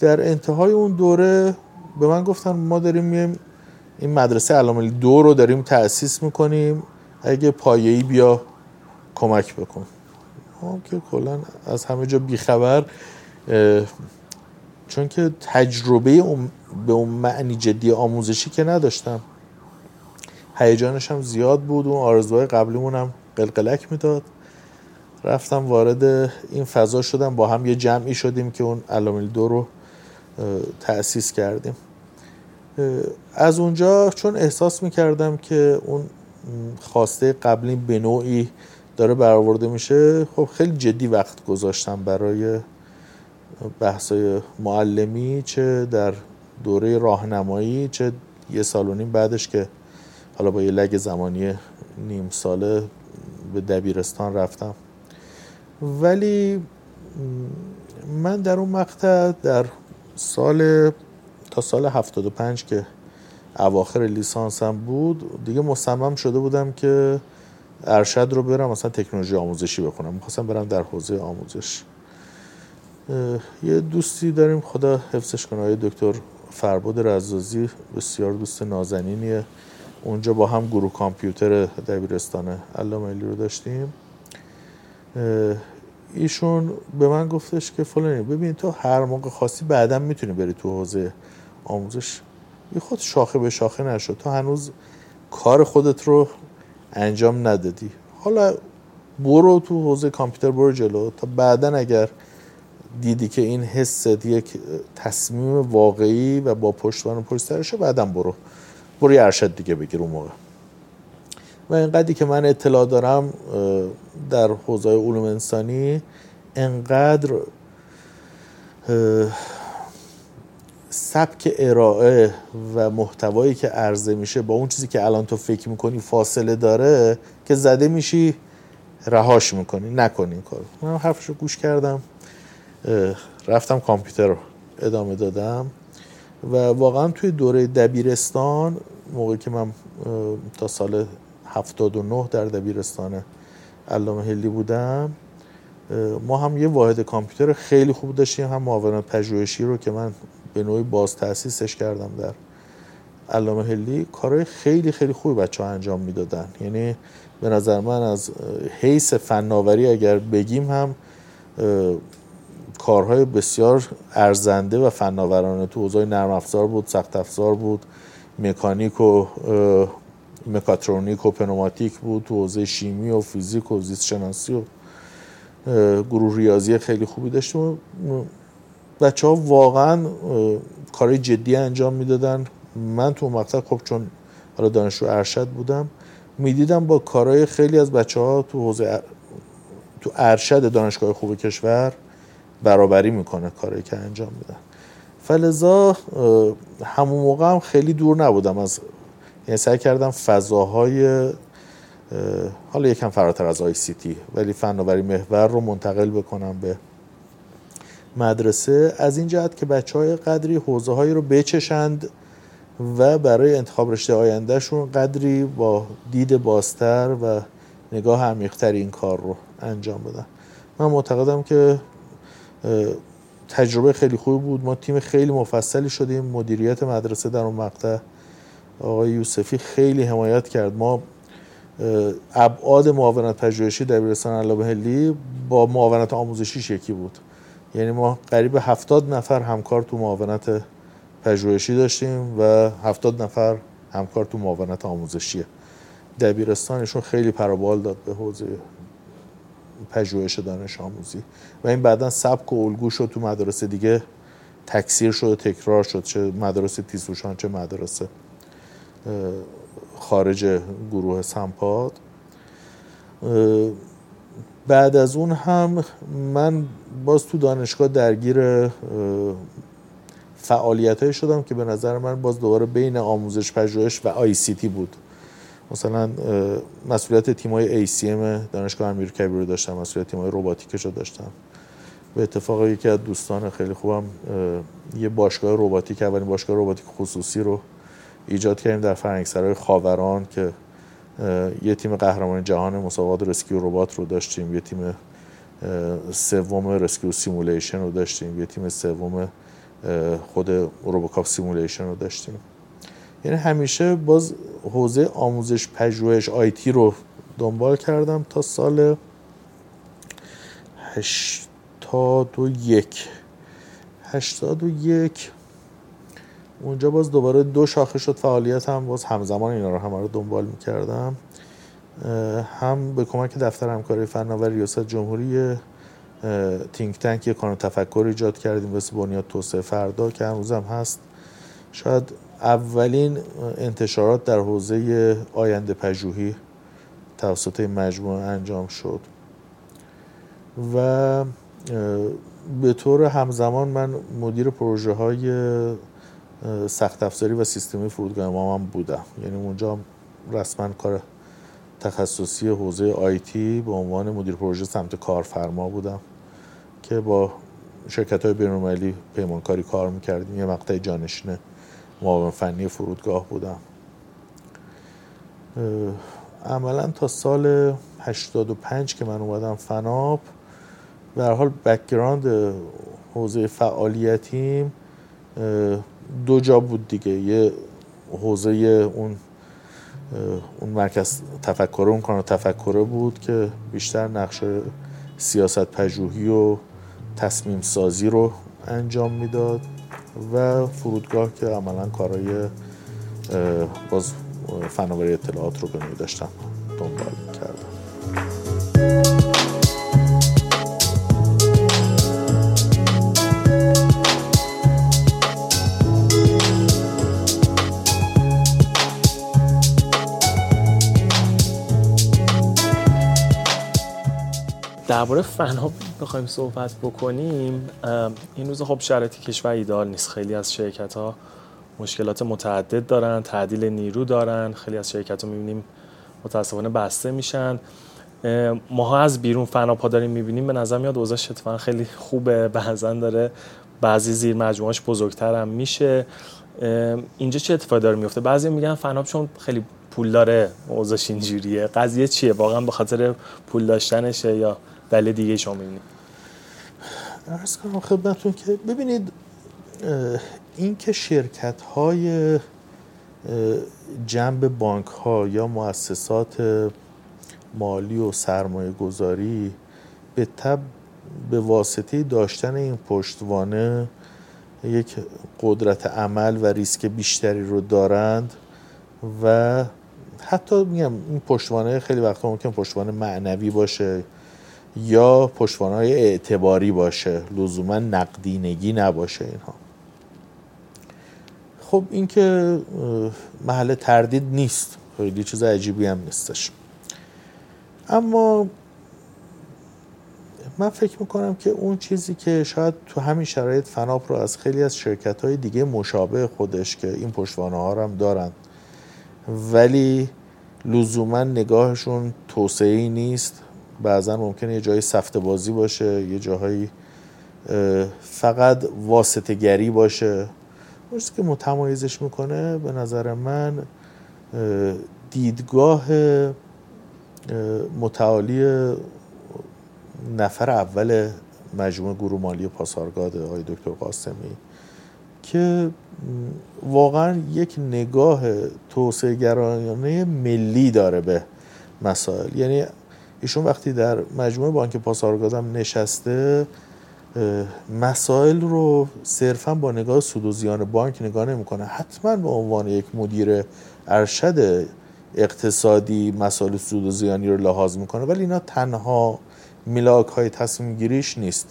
در انتهای اون دوره به من گفتن ما داریم این مدرسه علامه دو رو داریم تأسیس می‌کنیم اگه پایه‌ای بیا کمک بکن. که کلا از همه جا بیخبر چون که تجربه به اون معنی جدی آموزشی که نداشتم. هیجانش هم زیاد بود و آرزوهای قبلیمون هم قلقلک می‌داد. رفتم وارد این فضا شدم با هم یه جمعی شدیم که اون علامل دو رو تأسیس کردیم. از اونجا چون احساس می‌کردم که اون خواسته قبلی به نوعی داره برآورده میشه خب خیلی جدی وقت گذاشتم برای بحثای معلمی چه در دوره راهنمایی چه یه سال و نیم بعدش که حالا با یه لگ زمانی نیم ساله به دبیرستان رفتم. ولی من در اون مقطع در سال تا سال 75 که اواخر لیسانسم بود دیگه مصمم شده بودم که ارشد رو برم مثلا تکنولوژی آموزشی بخونم. می‌خواستم برم در حوزه آموزش. یه دوستی داریم خدا حفظش کنه آقای دکتر فرباد رزازی بسیار دوست نازنینیه. اونجا با هم گروه کامپیوتر دبیرستان علامه رو داشتیم. ایشون به من گفتش که فلانی ببین تو هر موقع خاصی بعدا می‌تونی بری تو حوزه آموزش. بی خود شاخه به شاخه نشد تو هنوز کار خودت رو انجام ندادی. حالا برو تو حوزه کامپیوتر برو جلو. تا بعدا اگر دیدی که این حست یک تصمیم واقعی و با پشتوان پشت سرشه بعدا برو. برو ارشد دیگه بگیر اون موقع. و اینقدری که من اطلاع دارم در حوزه علوم انسانی انقدر سبک ارائه و محتوایی که عرضه میشه با اون چیزی که الان تو فکر می‌کنی فاصله داره که زده میشی رهاش می‌کنی نکنی این کار من حرفش رو گوش کردم رفتم کامپیوتر رو ادامه دادم و واقعا توی دوره دبیرستان موقعی که من تا سال 79 در دبیرستان علامه هلی بودم. ما هم یه واحد کامپیوتر خیلی خوب داشتیم هم معاونت پژوهشی رو که من به نوعی باز تاسیسش کردم در علامه هلی کارهای خیلی خیلی خوبی بچه ها انجام می‌دادن. یعنی به نظر من از حیث فناوری اگر بگیم هم کارهای بسیار ارزنده و فناورانه. تو حوزه نرم افزار بود سخت افزار بود مکانیک و مکاترونیک و پنوماتیک بود تو حوزه شیمی و فیزیک و زیست شناسی و گروه ریاضی خیلی خوبی داشتیم بچه ها واقعا کارهای جدی انجام می‌دادن. من تو مقطع خب چون حالا دانشجو ارشد بودم می‌دیدم با کارهای خیلی از بچه ها تو حوزه تو ارشد دانشگاه خوب کشور برابری می‌کنه کاری که انجام میدن. فلزا همون موقع هم خیلی دور نبودم از یعنی سعی کردم فضاهای حالا یکم فراتر از آی سی تی ولی فناوری محور رو منتقل بکنم به مدرسه. از این جهت که بچه های قدری حوزه هایی رو بچشند و برای انتخاب رشته آیندهشون قدری با دید بازتر و نگاه عمیقتر این کار رو انجام بدن. من معتقدم که تجربه خیلی خوب بود. ما تیم خیلی مفصلی شدیم. مدیریت مدرسه در اون مقطع آقای یوسفی خیلی حمایت کرد. ما ابعاد معاونت پژوهشی دبیرستان علامه با معاونت آموزشی یکی بود. یعنی ما قریب هفتاد نفر همکار تو معاونت پژوهشی داشتیم و هفتاد نفر همکار تو معاونت آموزشی. دبیرستانشون خیلی پرابال داد به حوزه پژوهش دانش آموزی. و این بعدا سبک و الگو شد تو مدرسه دیگه. تکثیر شد و تکرار شد چه مدرسه تیزوشان چه مدرسه. خارج گروه سمپاد. بعد از اون هم من باز تو دانشگاه درگیر فعالیت های شدم که به نظر من باز دوباره بین آموزش پژوهش و آی سی تی بود. مثلا مسئولیت تیمای ACM دانشگاه امیر کبیر رو داشتم مسئولیت تیمای روباتیکش رو داشتم. به اتفاق یکی از دوستان خیلی خوبم یه باشگاه روباتیک اولین باشگاه روباتیک خصوصی رو ایجاد کردیم در فرهنگسرای خاوران که یه تیم قهرمان جهان مسابقات rescue robot رو داشتیم یه تیم سوم rescue simulation رو داشتیم یه تیم سوم خود روبوکاپ simulation رو داشتیم. یعنی همیشه باز حوزه آموزش پژوهش IT رو دنبال کردم تا سال 81 81 اونجا باز دوباره دو شاخه شد فعالیت هم. باز همزمان اینا رو همه رو دنبال می‌کردم. هم به کمک دفتر همکاری فناوری ریاست جمهوری تینک تنک یک کانون تفکر ایجاد کردیم واسه بنیاد توسعه فردا که هنوز هم هست. شاید اولین انتشارات در حوزه آینده پژوهی توسط مجموعه انجام شد. و به طور همزمان من مدیر پروژه های سخت افزاری و سیستمی فرودگاه ما هم بودم یعنی اونجا رسما کار تخصصی حوزه آیتی به عنوان مدیر پروژه سمت کارفرما بودم که با شرکت های بینالمللی پیمانکاری کار می‌کردیم. یه مقطع جانشین معاون فنی فرودگاه بودم. عملا تا سال 85 که من اومدم فناپ به حال background حوزه فعالیتیم دو جا بود دیگه. یه حوزه اون اون مرکز تفکر اون کانال تفکره بود که بیشتر نقش سیاست پژوهی و تصمیم سازی رو انجام می‌داد و فرودگاه که عملا کارهای باز فناوری اطلاعات رو به داشتم دنبال. درباره فنا بخوایم صحبت بکنیم این روز خب شرایط کشور ایدال نیست. خیلی از شرکت ها مشکلات متعدد دارن تعدیل نیرو دارن خیلی از شرکت ها می‌بینیم متاسفانه بسته میشن. ماها از بیرون فناپا داریم می‌بینیم به نظر میاد اوضاعش اتفاقا خیلی خوبه [laughs] بعضا داره بعضی زیر مجموعاش بزرگتر هم میشه. اینجا چه اتفاقی داره میفته بعضی میگن فناپ چون خیلی پول داره اوضاعش اینجوریه. قضیه چیه؟ واقعا به خاطر پول داشتنشه یا دلیل دیگه شما می‌بینید ارز کنم خدمتون که ببینید این که شرکت های جنب بانک ها یا مؤسسات مالی و سرمایه گذاری به تب به واسطه داشتن این پشتوانه یک قدرت عمل و ریسک بیشتری رو دارند و حتی میگم این پشتوانه خیلی وقتا ممکن پشتوانه معنوی باشه. یا پشتوانه های اعتباری باشه لزوما نقدینگی نباشه اینها. خب این که محل تردید نیست. خیلی چیز عجیبی هم نیستش. اما من فکر می‌کنم که اون چیزی که شاید تو همین شرایط فناپ رو از خیلی از شرکت های دیگه مشابه خودش که این پشتوانه ها هم دارن ولی لزوما نگاهشون توسعه نیست. بعضا ممکنه یه جایی سفته بازی باشه یه جاهایی فقط واسطه گری باشه. اون که متمایزش می‌کنه به نظر من دیدگاه متعالی نفر اول مجموعه گروه مالی پاسارگاد آقای دکتر قاسمی که واقعا یک نگاه توسعه گرایانه ملی داره به مسائل. یعنی ایشون وقتی در مجموعه بانک پاسارگادم نشسته مسائل رو صرفا با نگاه سود و زیان بانک نگاه نمی‌کنه. حتما به عنوان یک مدیر ارشد اقتصادی مسائل سود و زیانی رو لحاظ می‌کنه ولی اینا تنها میلاک های تصمیم گیریش نیست.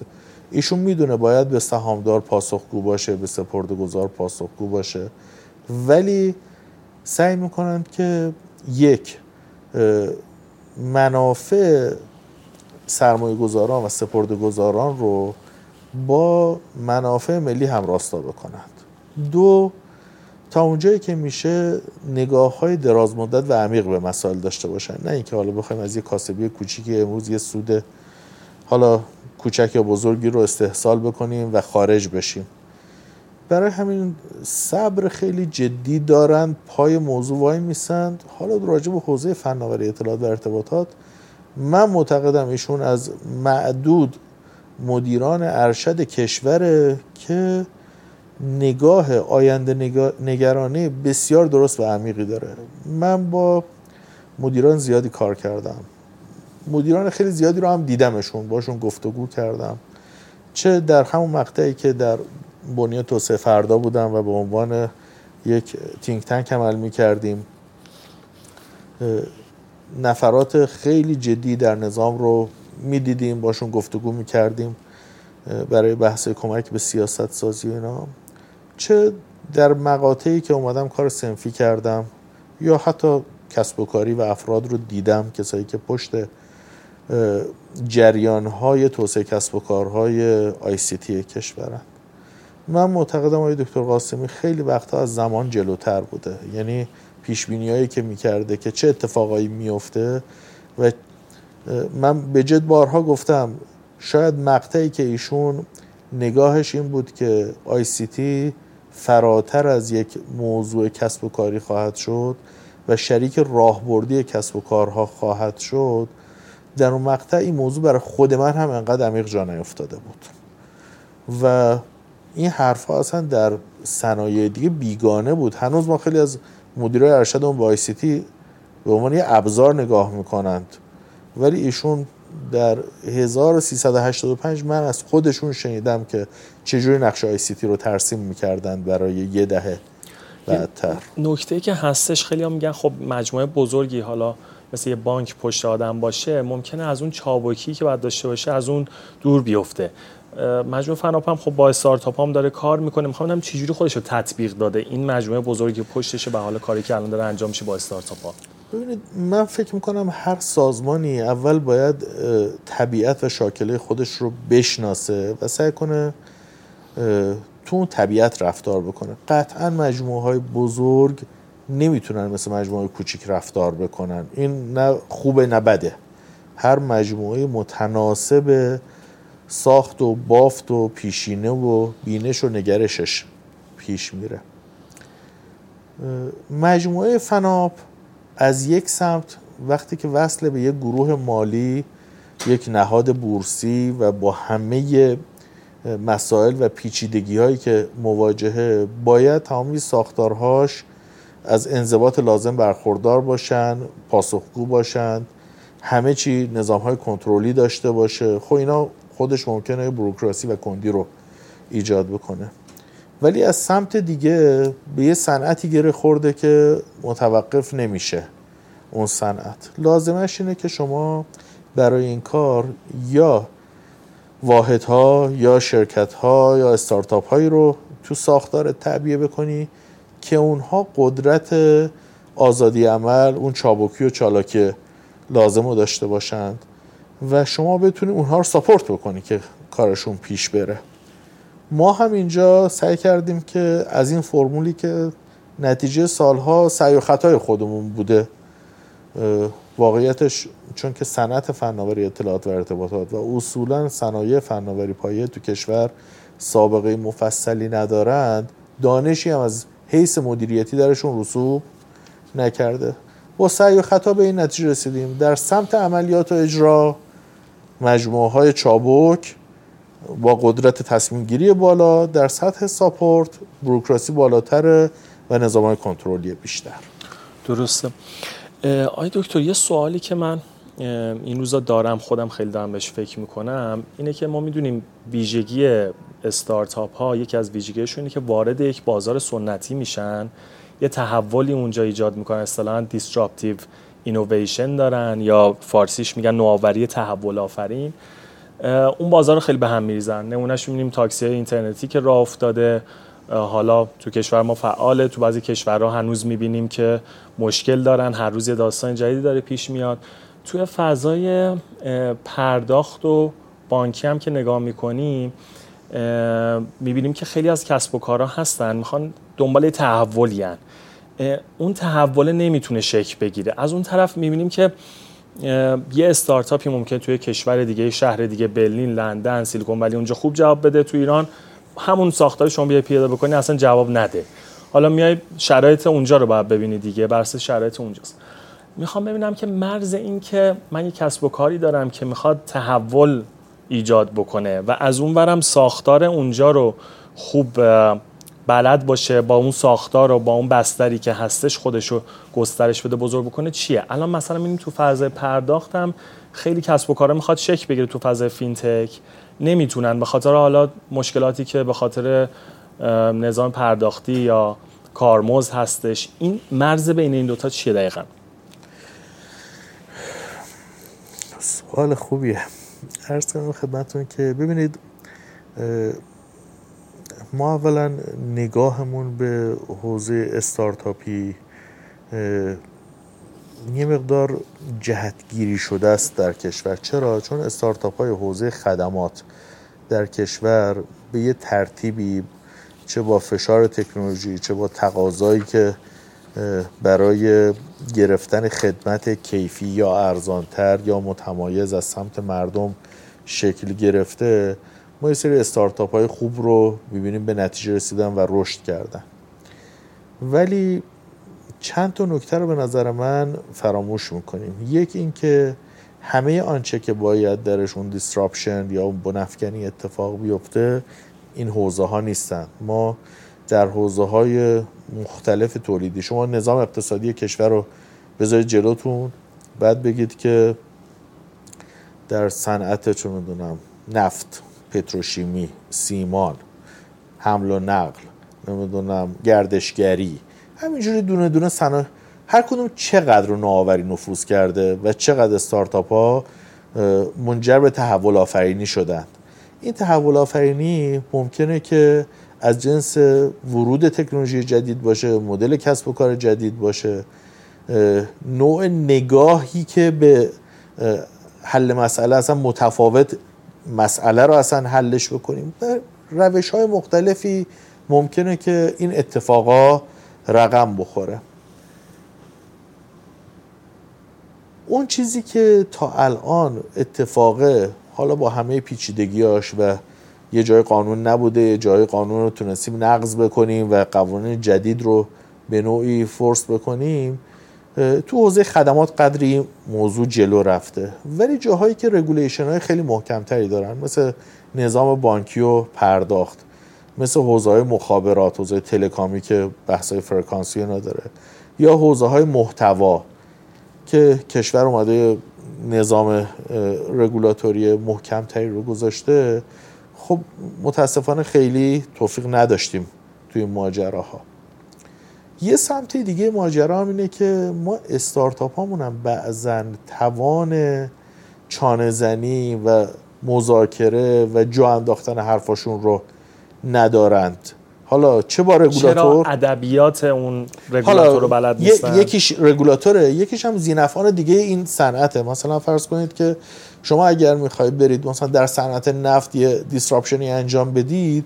ایشون می‌دونه باید به سهامدار پاسخگو باشه به سپرده گذار پاسخگو باشه. ولی سعی می‌کنند که یک منافع سرمایه گذاران و سپرده گذاران رو با منافع ملی هم راستا بکنند. دو تا اونجایی که میشه نگاه های دراز مدت و عمیق به مسائل داشته باشن. نه اینکه حالا بخوایم از یه کاسبی کوچیکی امروز یه سود حالا کوچک یا بزرگی رو استحصال بکنیم و خارج بشیم. برای همین صبر خیلی جدی دارند پای موضوع وای میسند حالا راجع به حوزه فناوری اطلاعات و ارتباطات من معتقدم ایشون از معدود مدیران ارشد کشوره که نگاه آینده نگرانه بسیار درست و عمیقی داره. من با مدیران زیادی کار کردم. مدیران خیلی زیادی رو هم دیدمشون باشون گفتگو کردم. چه در همون مقطعی که در بنیاد توسعه فردا بودم و به عنوان یک تینک تنک عمل می کردیم نفرات خیلی جدی در نظام رو می‌دیدیم باشون گفتگو می کردیم برای بحث کمک به سیاست سازی اینا. چه در مقاطعی که اومدم کار سنفی کردم یا حتی کسب و کاری و افراد رو دیدم کسایی که پشت جریان های توسعه کسب و کارهای آی سی تی کشورن. من معتقدم آقای دکتر قاسمی خیلی وقتها از زمان جلوتر بوده. یعنی پیش هایی که می‌کرده که چه اتفاقایی میفته و من به جد بارها گفتم شاید مقطعی که ایشون نگاهش این بود که آی سی تی فراتر از یک موضوع کسب و کاری خواهد شد و شریک راهبردی کسب و کارها خواهد شد در اون مقطع این موضوع برای خود من هم انقدر عمیق جا نیفتاده بود. و این حرف ها اصلا در صنایع دیگه بیگانه بود. هنوز ما خیلی از مدیرای ارشد اون با سیتی به عنوان یه ابزار نگاه می‌کنند. ولی ایشون در 1385 من از خودشون شنیدم که چجوری نقشه آی سی تی رو ترسیم می‌کردن برای یه دهه بعدتر. نکته که هستش خیلی هم میگن خب مجموعه بزرگی حالا مثل یه بانک پشت آدم باشه ممکنه از اون چابکی که باید داشته باشه از اون دور بیفته. مجموعه فناپ هم خب با استارتاپ هم داره کار می‌کنه. می‌خوام ببینم چجوری خودش رو تطبیق داده. این مجموعه بزرگی پشتشه به حال کاری که الان داره انجام میشه با استارتاپ ها ببینید من فکر می‌کنم هر سازمانی اول باید طبیعت و شاکله خودش رو بشناسه و سعی کنه تو اون طبیعت رفتار بکنه. قطعا مجموعه های بزرگ نمی‌تونن مثل مجموعه کوچیک رفتار بکنن. این نه خوبه نه بده. هر مجموعه متناسب ساخت و بافت و پیشینه و بینش و نگرشش پیش میره. مجموعه فناپ از یک سمت وقتی که وصل به یک گروه مالی یک نهاد بورسی و با همه مسائل و پیچیدگی هایی که مواجهه باید تمامی ساختارهاش از انضباط لازم برخوردار باشن پاسخگو باشند همه چی نظام های کنترلی داشته باشه. خب اینا خودش ممکنه بروکراسی و کندی رو ایجاد بکنه. ولی از سمت دیگه به یه صنعتی گره خورده که متوقف نمیشه اون صنعت. لازمش اینه که شما برای این کار یا واحدها یا شرکت ها یا استارتاپ هایی رو تو ساختار تعبیه بکنی که اونها قدرت آزادی عمل اون چابکی و چالاکی لازم رو داشته باشند. و شما بتونید اونها رو ساپورت بکنی که کارشون پیش بره. ما هم اینجا سعی کردیم که از این فرمولی که نتیجه سالها سعی و خطای خودمون بوده واقعیتش چون که صنعت فناوری اطلاعات و ارتباطات و اصولا صنایع فناوری پایه تو کشور سابقه مفصلی ندارند دانشی هم از حیث مدیریتی درشون رسوب نکرده. با سعی و خطا به این نتیجه رسیدیم. در سمت عملیات و اجرا مجموعه های چابک با قدرت تصمیم گیری بالا در سطح ساپورت بروکراسی بالاتر و نظام های کنترلی بیشتر. درسته. آی دکتر یه سوالی که من این روزا دارم خودم خیلی دارم بهش فکر می‌کنم اینه که ما می‌دونیم ویژگی استارتاپ ها یکی از ویژگیشون اینه که وارد یک بازار سنتی میشن یه تحولی اونجا ایجاد می‌کنن اصطلاحا disruptive innovation دارن یا فارسیش میگن نوآوری تحول آفرین. اون بازار خیلی به هم میریزن. نمونهش می‌بینیم تاکسی اینترنتی که راه افتاده. حالا تو کشور ما فعاله. تو بعضی کشورها هنوز می‌بینیم که مشکل دارن. هر روز داستان جدیدی داره پیش میاد. توی فضای پرداخت و بانکی هم که نگاه می‌کنیم می‌بینیم که خیلی از کسب و کارها هستن. می‌خوان دنبال تحولی هن. اون تحول نمی‌تونه شکل بگیره. از اون طرف می‌بینیم که یه استارتاپی ممکن توی کشور دیگه شهر دیگه برلین لندن سیلیکون ولی اونجا خوب جواب بده تو ایران. همون ساختار شما بیای پیاده بکنی اصلا جواب نده. حالا میای شرایط اونجا رو باید ببینی دیگه بر شرایط اونجاست. می‌خوام ببینم که مرز این که من یه کسب و کاری دارم که می‌خواد تحول ایجاد بکنه و از اون برم ساختار اونجا رو خوب بلد باشه با اون ساختار و با اون بستری که هستش خودش رو گسترش بده بزرگ بکنه چیه؟ الان مثلا می‌بینیم تو فضای پرداختم خیلی کسب و کارا می‌خواد شکل بگیره تو فضای فینتک. نمی‌تونن به خاطر حالا مشکلاتی که به خاطر نظام پرداختی یا کارمز هستش. این مرز بین این دوتا چیه دقیقا؟ سوال خوبیه. ارز کنم خدمتون که ببینید ما اولا نگاهمون به حوزه استارتاپی یه مقدار جهتگیری شده است در کشور چرا؟ چون استارتاپ های حوزه خدمات در کشور به یه ترتیبی چه با فشار تکنولوژی چه با تقاضایی که برای گرفتن خدمت کیفی یا ارزانتر یا متمایز از سمت مردم شکل گرفته ما یه سری استارتاپ های خوب رو ببینیم به نتیجه رسیدن و رشد کردن. ولی چند تا نکته رو به نظر من فراموش می‌کنیم. یک اینکه همه آنچه که باید درشون دیستراپشن یا بنفکنی اتفاق بیفته این حوزه ها نیستن. ما در حوزه های مختلف تولیدی شما نظام اقتصادی کشور رو بذارید جلوتون بعد بگید که در صنعت چه می‌دونم نفت پتروشیمی سیمان حمل و نقل نمی‌دونم گردشگری. همینجوری دونه دونه صنایع هر کدوم چقدر رو نوآوری نفوذ کرده و چقدر استارتاپ ها منجر به تحول آفرینی شدن. این تحول آفرینی ممکنه که از جنس ورود تکنولوژی جدید باشه مدل کسب و کار جدید باشه نوع نگاهی که به حل مسئله اصلا متفاوت مسئله رو اصلا حلش بکنیم. روش های مختلفی ممکنه که این اتفاقا رقم بخوره. اون چیزی که تا الان اتفاقه حالا با همه پیچیدگیاش و یه جای قانون نبوده یه جای قانون رو تونستیم نقض بکنیم و قوانین جدید رو به نوعی force بکنیم تو حوزه خدمات قدری موضوع جلو رفته. ولی جاهایی که regulation های خیلی محکمتری دارن مثل نظام بانکی و پرداخت مثل حوزه مخابرات حوزه telecom ی که بحث های فرکانسی نداره یا حوزه های محتوا که کشور اومده نظام رگولاتوری محکمتری رو گذاشته خب متاسفانه خیلی توفیق نداشتیم توی ماجراها. یه سمت دیگه ماجرا هم اینه که ما استارتاپ هامون هم بعضا توان چانه زنی و مذاکره و جا انداختن حرفاشون رو ندارند. حالا چه با چرا رگولاتور ادبیات اون رگولاتور رو بلد نیستن؟ یکیش رگولاتوره یکیش هم زینفعان دیگه این صنعته. مثلا فرض کنید که شما اگر می‌خواید برید مثلا در صنعت نفت یه دیسراپشنی انجام بدید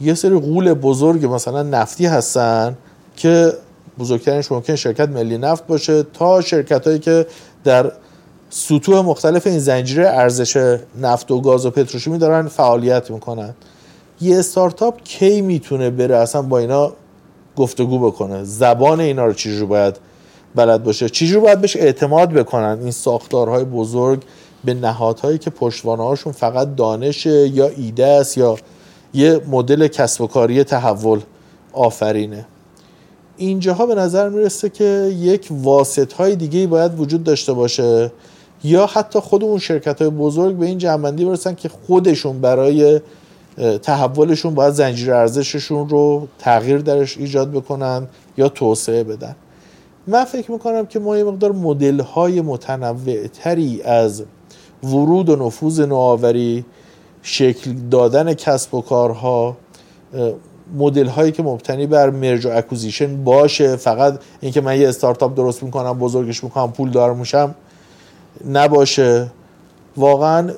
یه سری غول بزرگ مثلا نفتی هستن که بزرگترینش ممکن شرکت ملی نفت باشه تا شرکت هایی که در سطوح مختلف این زنجیره ارزش نفت و گاز و پتروشیمی دارن فعالیت می‌کنن. یه استارتاپ کی می‌تونه بره اصلا با اینا گفتگو بکنه؟ زبان اینا رو چجوری باید بلد باشه؟ چجوری باید بهش اعتماد بکنن؟ این ساختارهای بزرگ به نهادهایی که پشتوانه هاشون فقط دانشه یا ایده است یا یه مدل کسب و کاری تحول آفرینه. اینجاها به نظر می‌رسه که یک واسط های دیگه باید وجود داشته باشه. یا حتی خود اون شرکت های بزرگ به این جنبندی برسن که خودشون برای تحولشون باید زنجیره ارزششون رو تغییر درش ایجاد بکنن یا توسعه بدن. من فکر می‌کنم که ما یه مقدار مدل های متنوع تری از ورود و نفوذ نوآوری شکل دادن کسب و کارها مدل هایی که مبتنی بر مرج و اکوزیشن باشه. فقط اینکه من یه استارتاپ درست می‌کنم بزرگش می‌کنم پول دار میشم نباشه. واقعا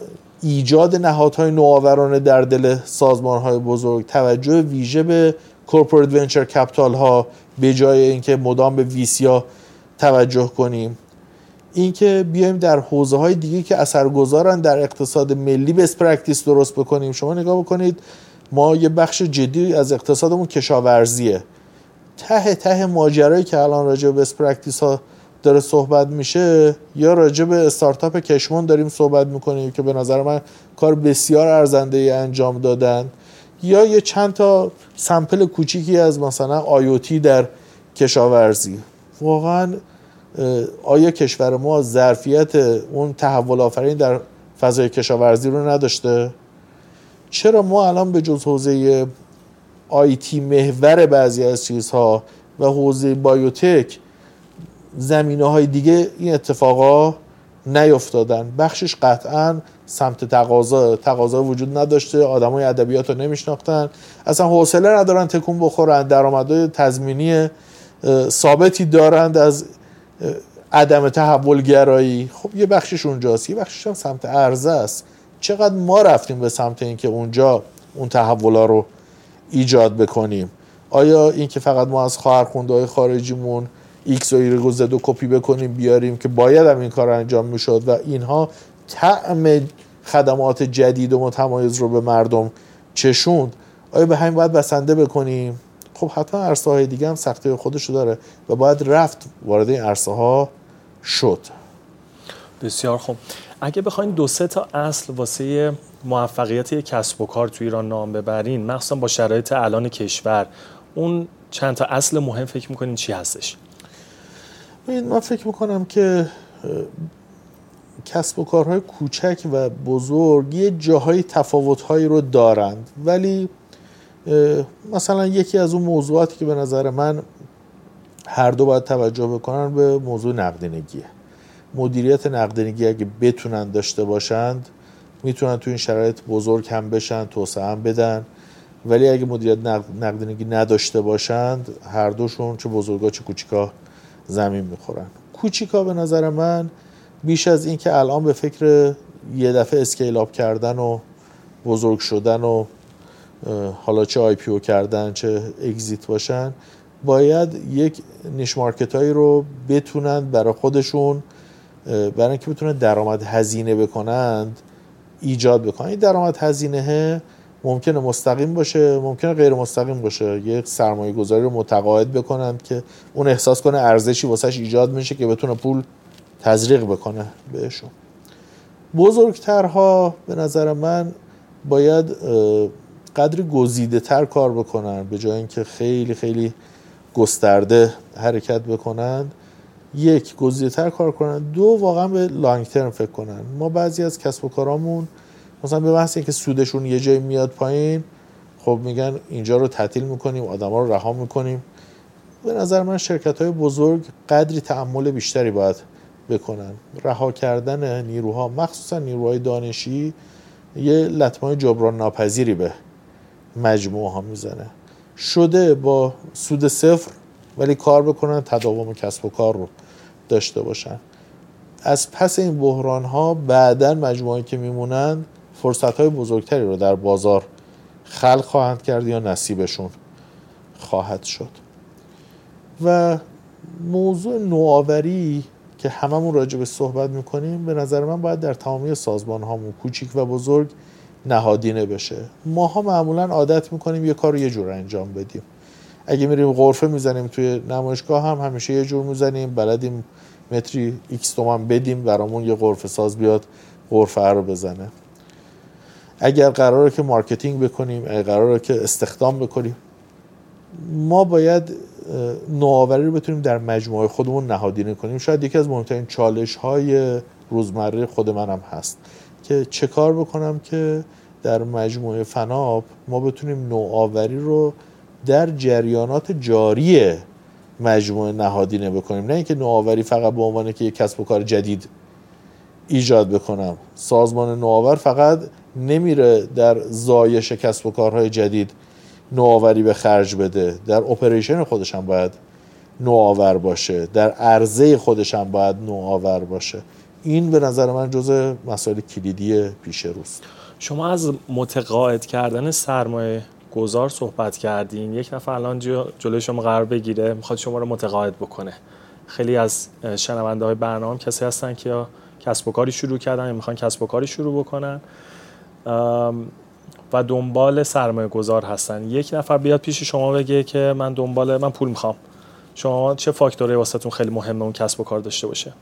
ایجاد نهادهای نوآورانه در دل سازمان های بزرگ توجه ویژه به corporate venture capital ها به جای اینکه مدام به VC ا توجه کنیم. اینکه بیایم در حوزه های دیگه که اثرگذارن در اقتصاد ملی best practice درست بکنیم. شما نگاه بکنید ما یه بخش جدی از اقتصادمون کشاورزیه. ته ته ماجرایی که الان راجع به practice ها داره صحبت میشه یا راجع به استارتاپ کشمون داریم صحبت می‌کنیم که به نظر من کار بسیار ارزنده ای انجام دادن یا یه چند تا سمپل کوچیکی از مثلا آیوتی در کشاورزی. واقعا آیا کشور ما ظرفیت اون تحول آفرین در فضای کشاورزی رو نداشته؟ چرا ما الان به جز حوزه آیتی محور بعضی از چیزها و حوزه بایوتک زمینه های دیگه این اتفاقا نیفتادن؟ بخشش قطعا سمت تقاضا تقاضا وجود نداشته آدمای ادبیات رو نمیشناختن. اصلا حوصله ندارن تکون بخورن درآمدهای تضمینی ثابتی دارند از عدم تحولگرایی. خب یه بخشش اونجاست یه بخشش هم سمت عرضه است. چقدر ما رفتیم به سمت اینکه اونجا اون تحولا رو ایجاد بکنیم؟ آیا این که فقط ما از خواهرخونده های خارجیمون ایکس و ایرگ و زد و کپی بکنیم بیاریم که باید هم این کار انجام می‌شد و اینها طعم خدمات جدید و متمایز رو به مردم چشوند؟ آیا به همین باید بسنده بکنیم؟ خب حتما عرصه های دیگه هم سختی خودشو داره و باید رفت وارد این عرصه ها شد. بسیار خوب. اگه بخواین دو سه تا اصل واسه موفقیت یک کسب و کار تو ایران نام ببرین مخصوصا با شرایط الان کشور اون چند تا اصل مهم فکر می‌کنین چی هستش؟ من فکر می‌کنم که کسب و کارهای کوچک و بزرگ یه جاهای تفاوتهایی رو دارند. ولی مثلا یکی از اون موضوعاتی که به نظر من هر دو باید توجه بکنن به موضوع نقدینگیه. مدیریت نقدینگی اگه بتونن داشته باشند می‌تونن تو این شرایط بزرگ هم بشن توسعه هم بدن. ولی اگه مدیریت نقد- نقدینگی نداشته باشند هر دوشون چه بزرگا چه کوچیکا زمین می‌خورن. کوچیکا به نظر من بیش از این که الان به فکر یه دفعه scale up کردن و بزرگ شدن و حالا چه IPO کردن چه exit باشن باید یک نیش مارکت هایی رو بتونن برای خودشون برای اینکه بتونن درآمد هزینه بکنند ایجاد بکنن. درآمد هزینه ممکنه مستقیم باشه ممکنه غیر مستقیم باشه. یک سرمایه گذاری رو متقاعد بکنند که اون احساس کنه ارزشی واسش ایجاد میشه که بتونه پول تزریق بکنه بهشون. بزرگترها به نظر من باید قدری گزیده تر کار بکنن به جای اینکه خیلی خیلی گسترده حرکت بکنن یک گزیده تر کار کنن. دو واقعا به لانگ ترم فکر کنن. ما بعضی از کسب و کارامون مثلا به بحث اینکه سودشون یه جایی میاد پایین خب میگن اینجا رو تعطیل می‌کنیم آدما رو رها می‌کنیم. به نظر من شرکت های بزرگ قدری تعمل بیشتری باید بکنن. رها کردن نیروها مخصوصا نیروهای دانشی یه لطمه جبران ناپذیری به مجموعه ها می‌زنه. شده با سود صفر ولی کار بکنن تداوم کسب و کار رو داشته باشن. از پس این بحران ها بعدا مجموعه که میمونن فرصت های بزرگتری رو در بازار خلق خواهند کرد یا نصیبشون خواهد شد. و موضوع نوآوری که هممون راجع به صحبت می‌کنیم به نظر من باید در تمامی سازمان هامون کوچیک و بزرگ نهادینه بشه. ماها معمولا عادت می‌کنیم یه کار رو یه جور انجام بدیم. اگه میریم غرفه می‌زنیم توی نمایشگاه هم همیشه یه جور می‌زنیم بلدیم متری X تومن بدیم برامون یه غرفه ساز بیاد غرفه رو بزنه. اگر قراره که marketing بکنیم اگر قراره که استخدام بکنیم ما باید نوآوری رو بتونیم در مجموعه خودمون نهادینه کنیم. شاید یکی از مهمترین چالش های روزمره خود منم هست که چه کار بکنم که در مجموعه فناب ما بتونیم نوآوری رو در جریانات جاری مجموعه نهادینه بکنیم. نه اینکه نوآوری فقط به عنوان که یک کسب و کار جدید ایجاد بکنم. سازمان نوآور فقط نمیره در زایش کسب و کارهای جدید نوآوری به خرج بده. در اپریشن خودش هم باید نوآور باشه. در عرضه خودش هم باید نوآور باشه. این به نظر من جز مسائل کلیدی پیش روست. شما از متقاعد کردن سرمایه گذار صحبت کردین. یک نفر الان جلوی شما قرار بگیره می‌خواد شما رو متقاعد بکنه. خیلی از شنونده های برنامه کسی هستن که کسب و کاری شروع کردن یا می‌خوان کسب و کاری شروع بکنن. و دنبال سرمایه گذار هستن. یک نفر بیاد پیش شما بگه که من دنبال من پول می‌خوام. شما چه فاکتوری واسهتون خیلی مهمه اون کسب و کار داشته باشه؟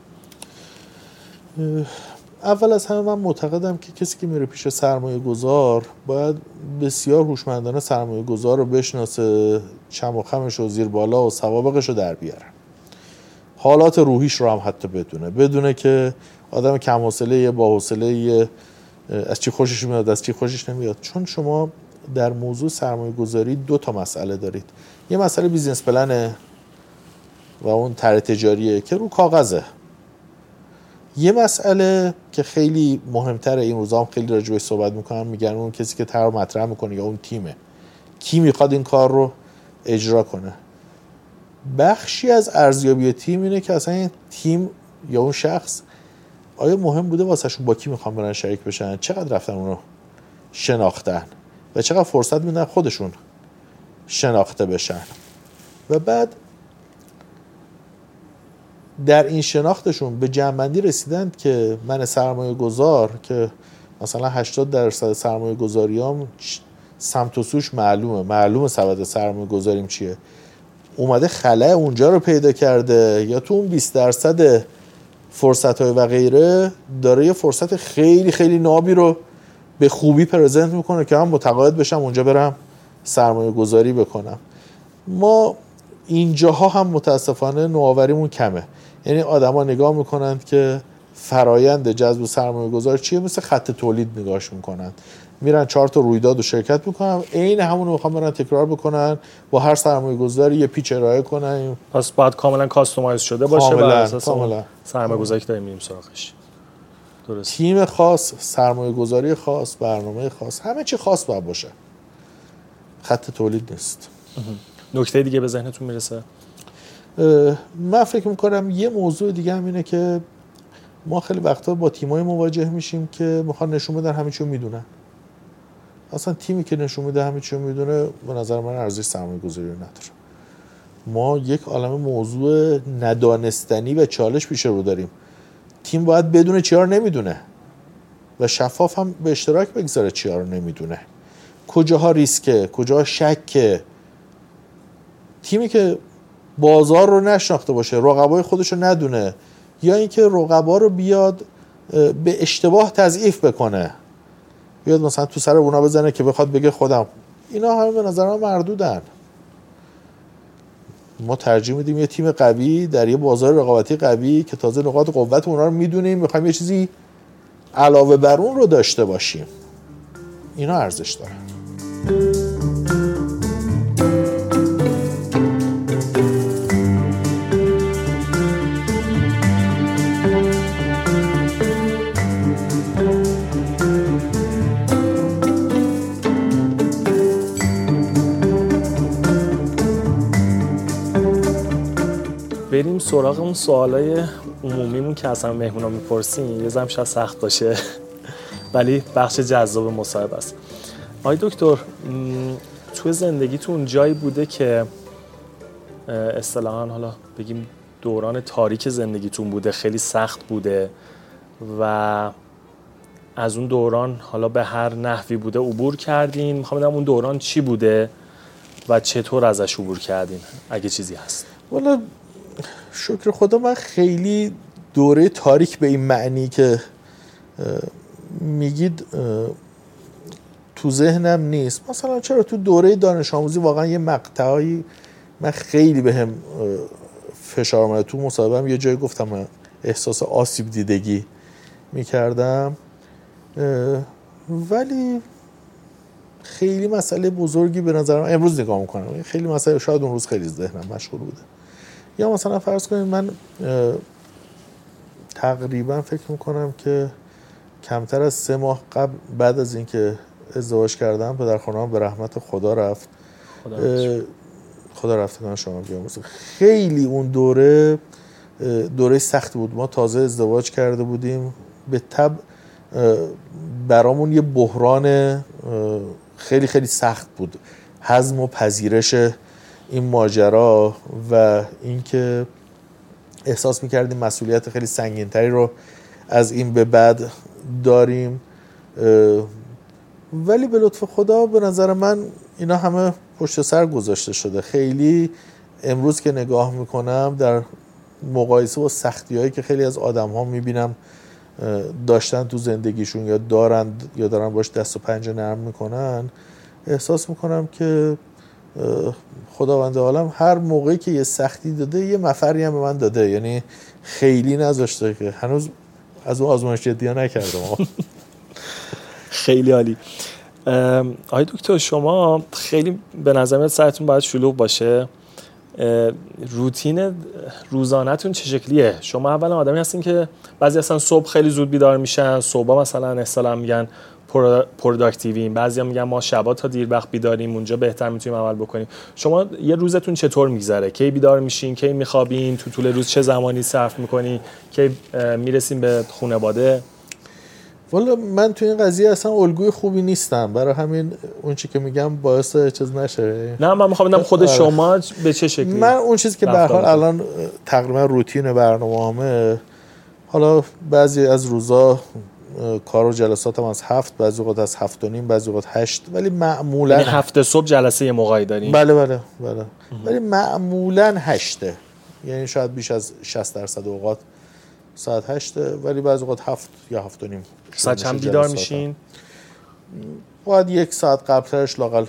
اول از همه من معتقدم که کسی که میره پیش سرمایه گذار باید بسیار هوشمندانه سرمایه گذار رو بشناسه چم و خمش و زیر بالا و سوابقش رو در بیاره. حالات روحیش رو هم حتی بدونه. بدونه که آدم کم حوصله با حوصله از چی خوشش میاد از چی خوشش نمیاد. چون شما در موضوع سرمایه گذاری دو تا مسئله دارید. یه مسئله بیزینس پلنه و اون طرح تجاریه که رو کاغذه. یه مسئله که خیلی مهمتره این روزا هم خیلی راجبش صحبت می‌کنم میگن اون کسی که طرح مطرح می‌کنه یا اون تیمه. کی می‌خواد این کار رو اجرا کنه؟ بخشی از ارزیابی تیم اینه که اصلا این تیم یا اون شخص آیا مهم بوده واسهشون با کی می‌خوام برن شریک بشن؟ چقدر رفتن اونو شناختن؟ و چقدر فرصت میدن خودشون شناخته بشن؟ و بعد در این شناختشون به جنبندی رسیدند که من سرمایه گذار که مثلا 80 درصد سرمایه گذاریام سمت و سوش معلومه. معلومه سبد سرمایه گذاریم چیه. اومده خلاه اونجا رو پیدا کرده. یا تو اون 20 درصد فرصت های و غیره داره یه فرصت خیلی خیلی نابی رو به خوبی پرزنت می‌کنه که من متقاعد بشم اونجا برم سرمایه گذاری بکنم. ما اینجاها هم متاسفانه نوآوریمون کمه. یعنی آدما نگاه می‌کنند که فرایند جذب سرمایه گذار چیه؟ مثل خط تولید نگاهش می‌کنند. میرن چهار تا رویداد و شرکت می‌کنن عین همون رو می‌خوام برن تکرار بکنن با هر سرمایه گذاری یه پیچ ارائه کنن. پس باید کاملا کاستومایز شده باشه کاملا, بر اساس کاملا. سرمایه گذاری که داریم میریم سراغش. درست. تیم خاص سرمایه گذاری خاص برنامه خاص همه چی خاص باید باشه. خط تولید نیست. نکته دیگه به ذهنتون می‌رسه؟ من فکر می‌کنم یه موضوع دیگه هم اینه که ما خیلی وقتا با تیمای مواجه میشیم که می‌خوان نشون بدن همه چیو می‌دونن. اصلا تیمی که نشون میده همه چیو می‌دونه به نظر من ارزش سرمایه گذاری نداره. ما یک عالم موضوع ندانستنی و چالش پیش رو داریم. تیم باید بدونه چیا رو نمی‌دونه و شفاف هم به اشتراک بگذاره چیا رو نمی‌دونه. کجاها ریسکه کجاها شکه تیمی که بازار رو نشناخته باشه رقبای خودش رو ندونه یا اینکه رقبا رو بیاد به اشتباه تضعیف بکنه. بیاد مثلا تو سر اونا بزنه که بخواد بگه خودم. اینا همه به نظر من مردودن. ما ترجیح میدیم یه تیم قوی در یه بازار رقابتی قوی که تازه نقاط قوت اونا رو می‌دونیم می‌خوایم یه چیزی علاوه بر اون رو داشته باشیم. اینا ارزش دارن. بریم سراغ اون سوالای عمومیمون که اصلا مهمونا می‌پرسیم یه زم شاید سخت باشه. [laughs] ولی بخش جذاب مصاحبه است. آی دکتر تو زندگیتون جایی بوده که اصطلاحا حالا بگیم دوران تاریک زندگیتون بوده خیلی سخت بوده و از اون دوران حالا به هر نحوی بوده عبور کردین. می‌خوام بدم اون دوران چی بوده و چطور ازش عبور کردین؟ اگه چیزی هست. والا شکر خدا من خیلی دوره تاریک به این معنی که میگید تو ذهنم نیست. مثلا چرا تو دوره دانش آموزی واقعا یه مقطعی من خیلی به هم فشار آمده تو مصاحبهم یه جایی گفتم احساس آسیب دیدگی می‌کردم. ولی خیلی مسئله بزرگی به نظرم امروز نگاه می‌کنم خیلی مسئله شاید اون روز خیلی ذهنم مشغول بوده. یا مثلا فرض کنید من تقریبا فکر می‌کنم که کمتر از سه ماه قبل بعد از اینکه ازدواج کردم پدر خانم به رحمت خدا رفت. خدا, خدا رفتگان شما بیاموزه خیلی اون دوره دوره سخت بود. ما تازه ازدواج کرده بودیم. به تب برامون یه بحران خیلی خیلی سخت بود. حزم و پذیرش این ماجرا و اینکه احساس می‌کردیم مسئولیت خیلی سنگینتری رو از این به بعد داریم ولی به لطف خدا به نظر من اینا همه پشت سر گذاشته شده. خیلی امروز که نگاه می‌کنم در مقایسه با سختی هایی که خیلی از آدم ها می‌بینم داشتن تو زندگیشون یا دارند یا دارن باش دست و پنجه نرم می‌کنن احساس می‌کنم که خداوند عالم هر موقعی که یه سختی داده یه مفری هم به من داده. یعنی خیلی نذاشته که هنوز از اون آزمایش جدی نکردم. [laughs] خیلی عالی. آقای دکتر شما خیلی به نظر سرتون باید شلوغ باشه. روتین روزانهتون چه شکلیه؟ شما اولا آدمی هستین که بعضی اصلا صبح خیلی زود بیدار میشن صبح مثلا اصلا میگن productive یم. بعضی میگن ما شبا تا دیر وقت بیداریم اونجا بهتر می‌تونیم عمل بکنیم. شما یه روزتون چطور میگذره؟ کی بیدار میشین؟ کی میخوابین؟ تو طول روز چه زمانی صرف می‌کنی؟ کی می‌رسیم به خانواده والا من تو این قضیه اصلا الگوی خوبی نیستم. برای همین اون چی که میگم باعث چیز نشه. نه من می‌خوام بدم خود آره. شما به چه شکلی من اون چیزی که به حال الان تقریبا روتین برنامه‌امه حالا بعضی از روزا کار و جلساتم از هفت بعضی وقت از هفت و نیم بعضی وقت هشت ولی معمولا یعنی هفته صبح جلسه موقعی داریم؟ بله بله بله. ولی معمولا هشته. یعنی شاید بیش از 60 درصد اوقات ساعت هشته ولی بعضی وقت هفت یا هفت و نیم ساعت چند بیدار میشین؟ باید یک ساعت قبلترش لاقل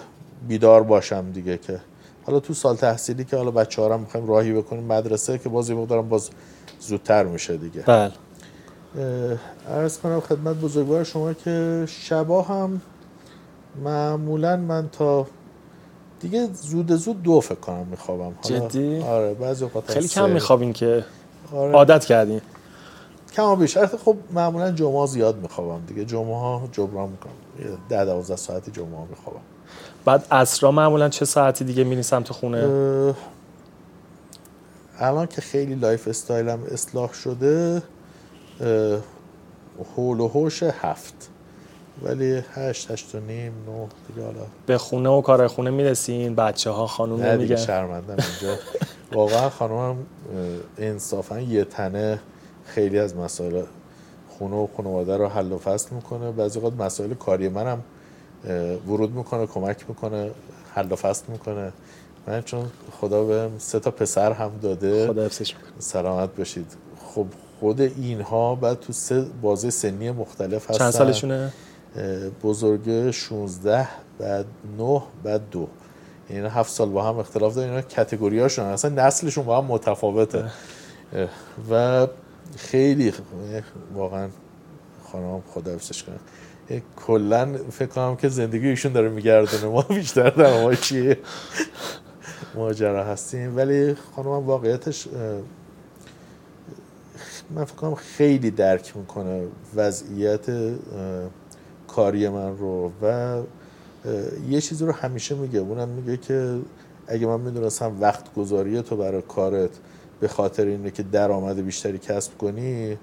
بیدار باشم دیگه که. حالا تو سال تحصیلی که حالا بچه ها می‌خوایم راهی بکنیم مدرسه که باز یه باز زودتر میشه دیگه. بله. ارز کنم خدمت بزرگوار شما که شبا هم معمولا من تا دیگه زود زود دو فکر کنم میخوابم. جدی؟ آره بعضی اوقات خیلی کم میخوابین که آره. عادت کردین. کم بیشتر خب معمولا جمعه زیاد میخوابم دیگه. جمعه ها جبران می‌کنم. ده دوازده ساعتی جمعه ها میخوابم. بعد عصرا معمولا چه ساعتی دیگه میرین سمت خونه؟ الان که خیلی لایف استایلم اصلاح شده حول و حوش هفت. ولی هشت هشت و نیم نو دیگه حالا. به خونه و کار خونه می‌رسین بچه ها خانوم نه دیگه شرمندم اینجا. واقعا خانومم انصافا یه تنه خیلی از مسائل خونه و خانواده رو حل و فصل می‌کنه. بعضی وقت مسائل کاری منم ورود می‌کنه کمک می‌کنه حل و فصل می‌کنه. من چون خدا بهم سه تا پسر هم داده. خدا سلامت باشید. خب خود اینها بعد تو سه بازه سنی مختلف هستن. چند سالشونه؟ بزرگ 16 بعد 9 بعد دو. یعنی هفت سال با هم اختلاف دارن اینا کتگوری هاشون اصلا نسلشون با هم متفاوته. و خیلی واقعا خانم خدا حفظش کنه. کلا فکر کنم که زندگی ایشون داره میگردونه. ما بیشتر در ما چیه ماجرا هستیم. ولی خانم واقعیتش من فکر کنم خیلی درک می‌کنه وضعیت کاری من رو و یه چیزی رو همیشه میگه. اونم میگه که اگه من می‌دونستم وقت گذاری تو برای کارت به خاطر اینه که درآمد بیشتری کسب کنی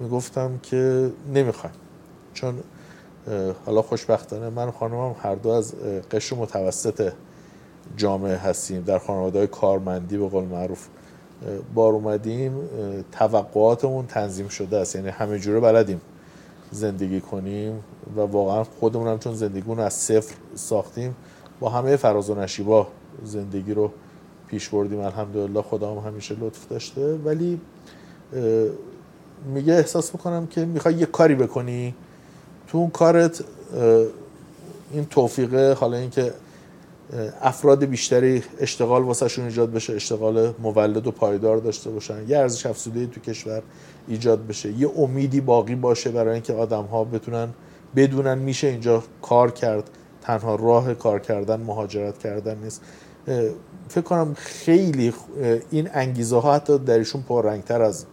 می‌گفتم که نمی‌خوایم چون حالا خوشبختانه من و خانمم هر دو از قشر متوسط جامعه هستیم. در خانواده کارمندی به قول معروف بار اومدیم توقعاتمون تنظیم شده است. یعنی همه جوره بلدیم زندگی کنیم و واقعا خودمون هم چون زندگیمون از صفر ساختیم با همه فراز و نشیبا زندگی رو پیش بردیم. الحمدلله خدا هم همیشه لطف داشته. ولی میگه احساس می‌کنم که می‌خوای یه کاری بکنی. تو اون کارت این توفیقه حالا اینکه افراد بیشتری اشتغال واسهشون ایجاد بشه اشتغال مولد و پایدار داشته باشن. یه ارزش افزوده تو کشور ایجاد بشه. یه امیدی باقی باشه برای اینکه آدم ها بتونن بدونن میشه اینجا کار کرد. تنها راه کار کردن مهاجرت کردن نیست. فکر کنم خیلی این انگیزه ها حتی درشون پررنگتر از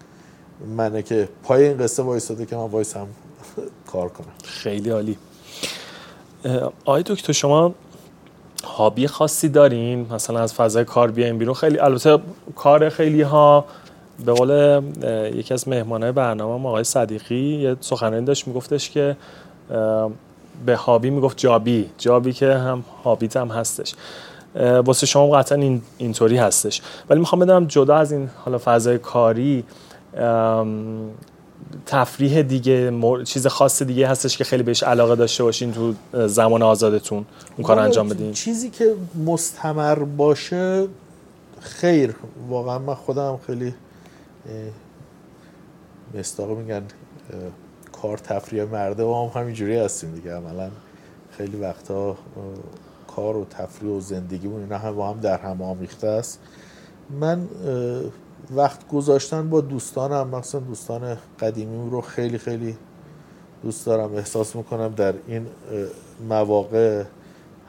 منه که پای این قصه وایستاده که من وایسم [laughs] کار کنم. خیلی عالی. آقای دکتر شما هابی خاصی دارین مثلا از فضای کار بیاین بیرون. خیلی البته کار خیلی ها به قول یکی از مهمانای برنامه آقای صدیقی یه سخنرانی داشت میگفتش که به هابی می‌گفت جابی. جابی که هم هابیت هم هستش. واسه شما قطعا این اینطوری هستش. ولی می‌خوام بدونم جدا از این حالا فضای کاری تفریح دیگه چیز خاص دیگه هستش که خیلی بهش علاقه داشته باشین تو زمان آزادتون اون کار انجام بدین. چیزی که مستمر باشه خیر. واقعا من خودم خیلی مستاقه میگن کار تفریح مرده و هم همینجوری هستیم دیگه. عملا خیلی وقتا کار و تفریح و زندگی اینا هم با هم در هم آمیخته است. من وقت گذاشتن با دوستانم مثلا دوستان قدیمی رو خیلی خیلی دوست دارم احساس می‌کنم در این مواقع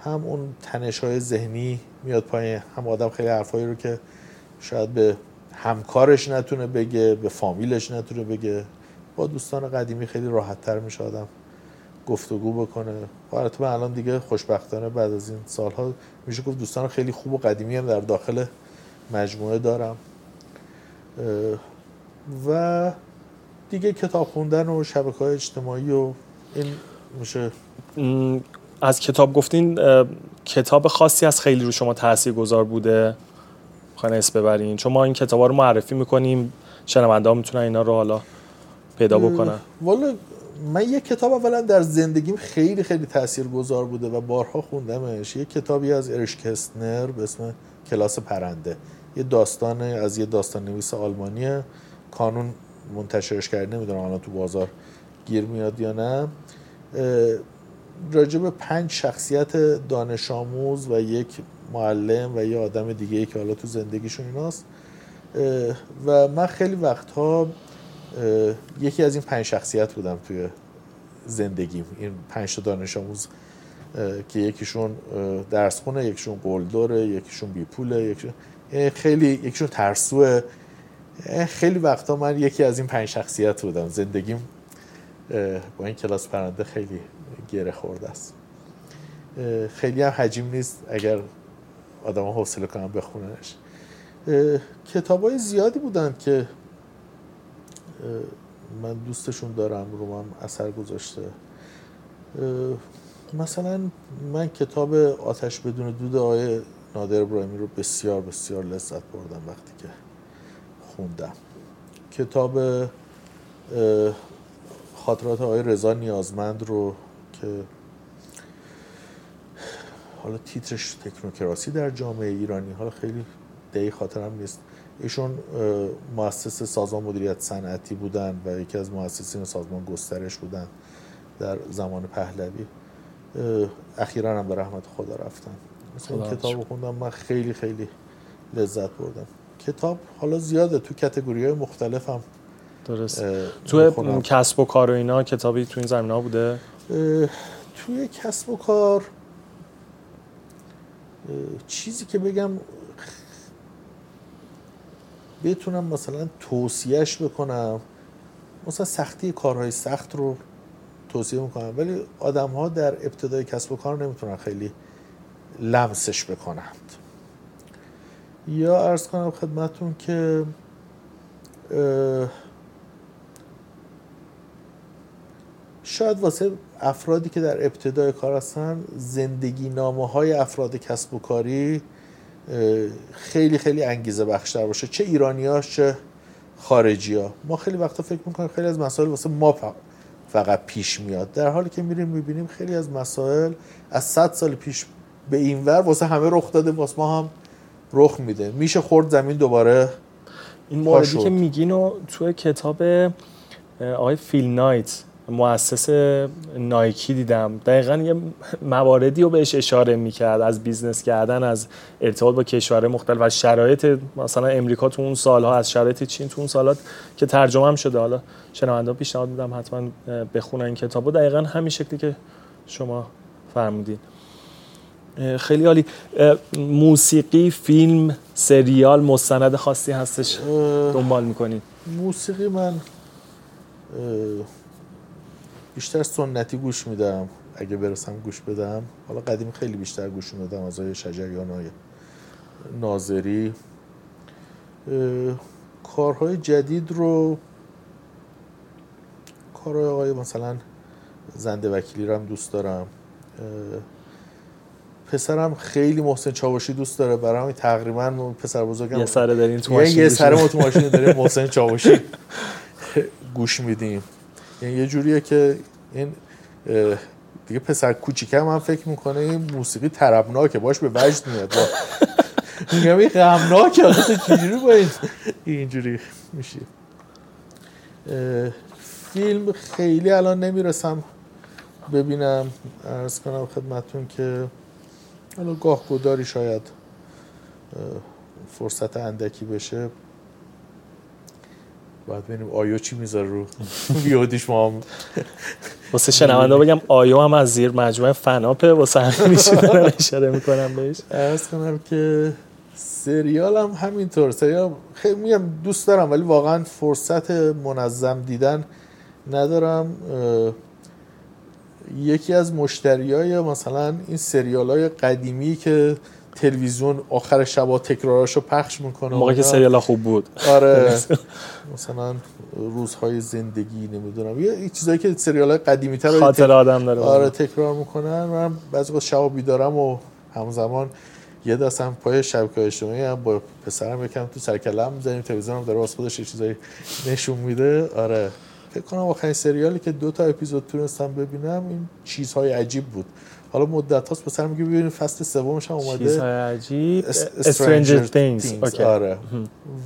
هم اون تنش های ذهنی میاد پایین هم آدم خیلی حرفایی رو که شاید به همکارش نتونه بگه به فامیلش نتونه بگه. با دوستان قدیمی خیلی راحت تر میشه آدم گفتگو بکنه. البته من الان دیگه خوشبختانه بعد از این سالها میشه گفت دوستان خیلی خوب و قدیمی هم در داخل مجموعه دارم. و دیگه کتاب خوندن و شبکه های اجتماعی و این میشه. از کتاب گفتین کتاب خاصی از خیلی رو شما تاثیر گذار بوده. خواهن اسم ببرین. چون ما این کتاب رو معرفی می‌کنیم. شنونده ها می‌تونن اینا رو حالا پیدا بکنن. والا من یه کتاب اولا در زندگیم خیلی خیلی تأثیر گذار بوده و بارها خوندمش. یه کتابی از ارش کستنر به اسم کلاس پرنده. یه داستان از یه داستان نویس آلمانی کانون منتشرش کرده نمی‌دونم الان تو بازار گیر میاد یا نه. راجع به پنج شخصیت دانش آموز و یک معلم و یه آدم دیگه ای که حالا تو زندگیشون ایناست. و من خیلی وقتها یکی از این پنج شخصیت بودم توی زندگیم. این پنج تا دانش آموز که یکیشون درس خونه یکیشون قلدره یکیشون بی پوله یکیشون خیلی یکیشون ترسوه. خیلی وقتا من یکی از این پنج شخصیت بودم. زندگیم با این کلاس پرنده خیلی گره خورده است. خیلی هم حجیم نیست اگر آدم حوصله کنم بخوننش. کتاب های زیادی بودن که من دوستشون دارم رو من اثر گذاشته. مثلا من کتاب آتش بدون دود آقای نادر ابراهیمی رو بسیار بسیار لذت بردم وقتی که خوندم. کتاب خاطرات آقای رضا نیازمند رو که حالا تیترش تکنوکراسی در جامعه ایرانی حالا خیلی دقیق خاطرم نیست. ایشون مؤسس سازمان مدیریت صنعتی بودن و یکی از مؤسسین سازمان گسترش بودن در زمان پهلوی. اخیرا هم به رحمت خدا رفتن. مثلا این کتاب خوندم من خیلی خیلی لذت بردم. کتاب حالا زیاده تو کتگوری های مختلف هم درست تو کسب و کار و اینا کتابی تو این زمینه ها بوده توی کسب و کار چیزی که بگم بتونم مثلا توصیهش بکنم. مثلا سختی کارهای سخت رو توصیه می‌کنم ولی آدم ها در ابتدای کسب و کار نمی‌تونن خیلی لمسش بکنند. یا ارز کنم خدمتون که شاید واسه افرادی که در ابتدای کار هستن زندگی نامه های افراد کسب و کاری خیلی خیلی انگیزه بخشتر باشه. چه ایرانی چه خارجی ها ما خیلی وقتا فکر می‌کنیم خیلی از مسائل واسه ما فقط پیش میاد. در حالی که میریم می‌بینیم خیلی از مسائل از 100 سال پیش به این ور واسه همه رخ داده واسه ما هم رخ میده. میشه خورد زمین دوباره. این موردی. که میگین و توی کتاب آقای فیل نایت مؤسس نایکی دیدم. دقیقا یه مواردی رو بهش اشاره می‌کرد از business کردن از ارتباط با کشورهای مختلف از شرایط مثلا امریکا تو اون سالها از شرایط چین تو اون سالات که ترجمه هم شده. حالا شنونده پیشنهاد میدم حتما بخونن این کتاب رو. دقیقا همین شکلی که شما فرمودین. خیلی عالی. موسیقی فیلم سریال مستند خاصی هستش. دنبال می‌کنید موسیقی من بیشتر سنتی گوش میدم. اگه برسم گوش بدم. حالا قدیم خیلی بیشتر گوش میدم از آقای شجریان های ناظری. کارهای جدید رو کارهای آقای مثلا زنده وکیلی رو هم دوست دارم. پسرم خیلی محسن چاوشی دوست داره. برای همین تقریبا پسر بزرگم یه سره دارین تو ماشین یه گوش سر میدین. ما تو [laughs] ماشین داریم محسن چاوشی. گوش میدیم یعنی یه جوریه که این دیگه پسر کوچیکم هم فکر می‌کنه این موسیقی طربناکه. باش به وجد میاد. [laughs] میگم این غمناکه. آخه چجوری با این اینجوری میشی؟ اه، فیلم خیلی الان نمی‌رسم ببینم. ارز کنم خدمتون که حالا گاه گداری شاید فرصت اندکی بشه. باید ببینیم آیو چی می‌ذاره رو ویودیش ما هم. واسه شنونده بگم آیو هم از زیر مجموعه فناپه واسه همین میشه اشاره می‌کنم بهش. ارز کنم که سریال هم همینطور سریال خیلی میگم دوست دارم ولی واقعا فرصت منظم دیدن ندارم. یکی از مشتری های مثلا این سریال های قدیمی که تلویزیون آخر شبا تکراراشو پخش می‌کنه موقعی که. سریال خوب بود. آره. [laughs] مثلا روزهای زندگی نمی‌دونم. یه چیزایی که سریال های قدیمی تر خاطر آدم داره. آره تکرار می‌کنن. من بعضی وقت شب بیدارم و همزمان یه دستم پای شبکه اجتماعی هم با پسرم یکم تو سرکلم می‌زنیم تلویزیون هم داره واسه خودش چیزایی نشون میده. آره. فکر کنم آخرین سریالی که دو تا اپیزود تونستم ببینم این چیزهای عجیب بود. حالا مدت هاست پسرم میگه ببینیم فصل سومش هم اومده. چیزهای عجیب. Stranger Things. آره.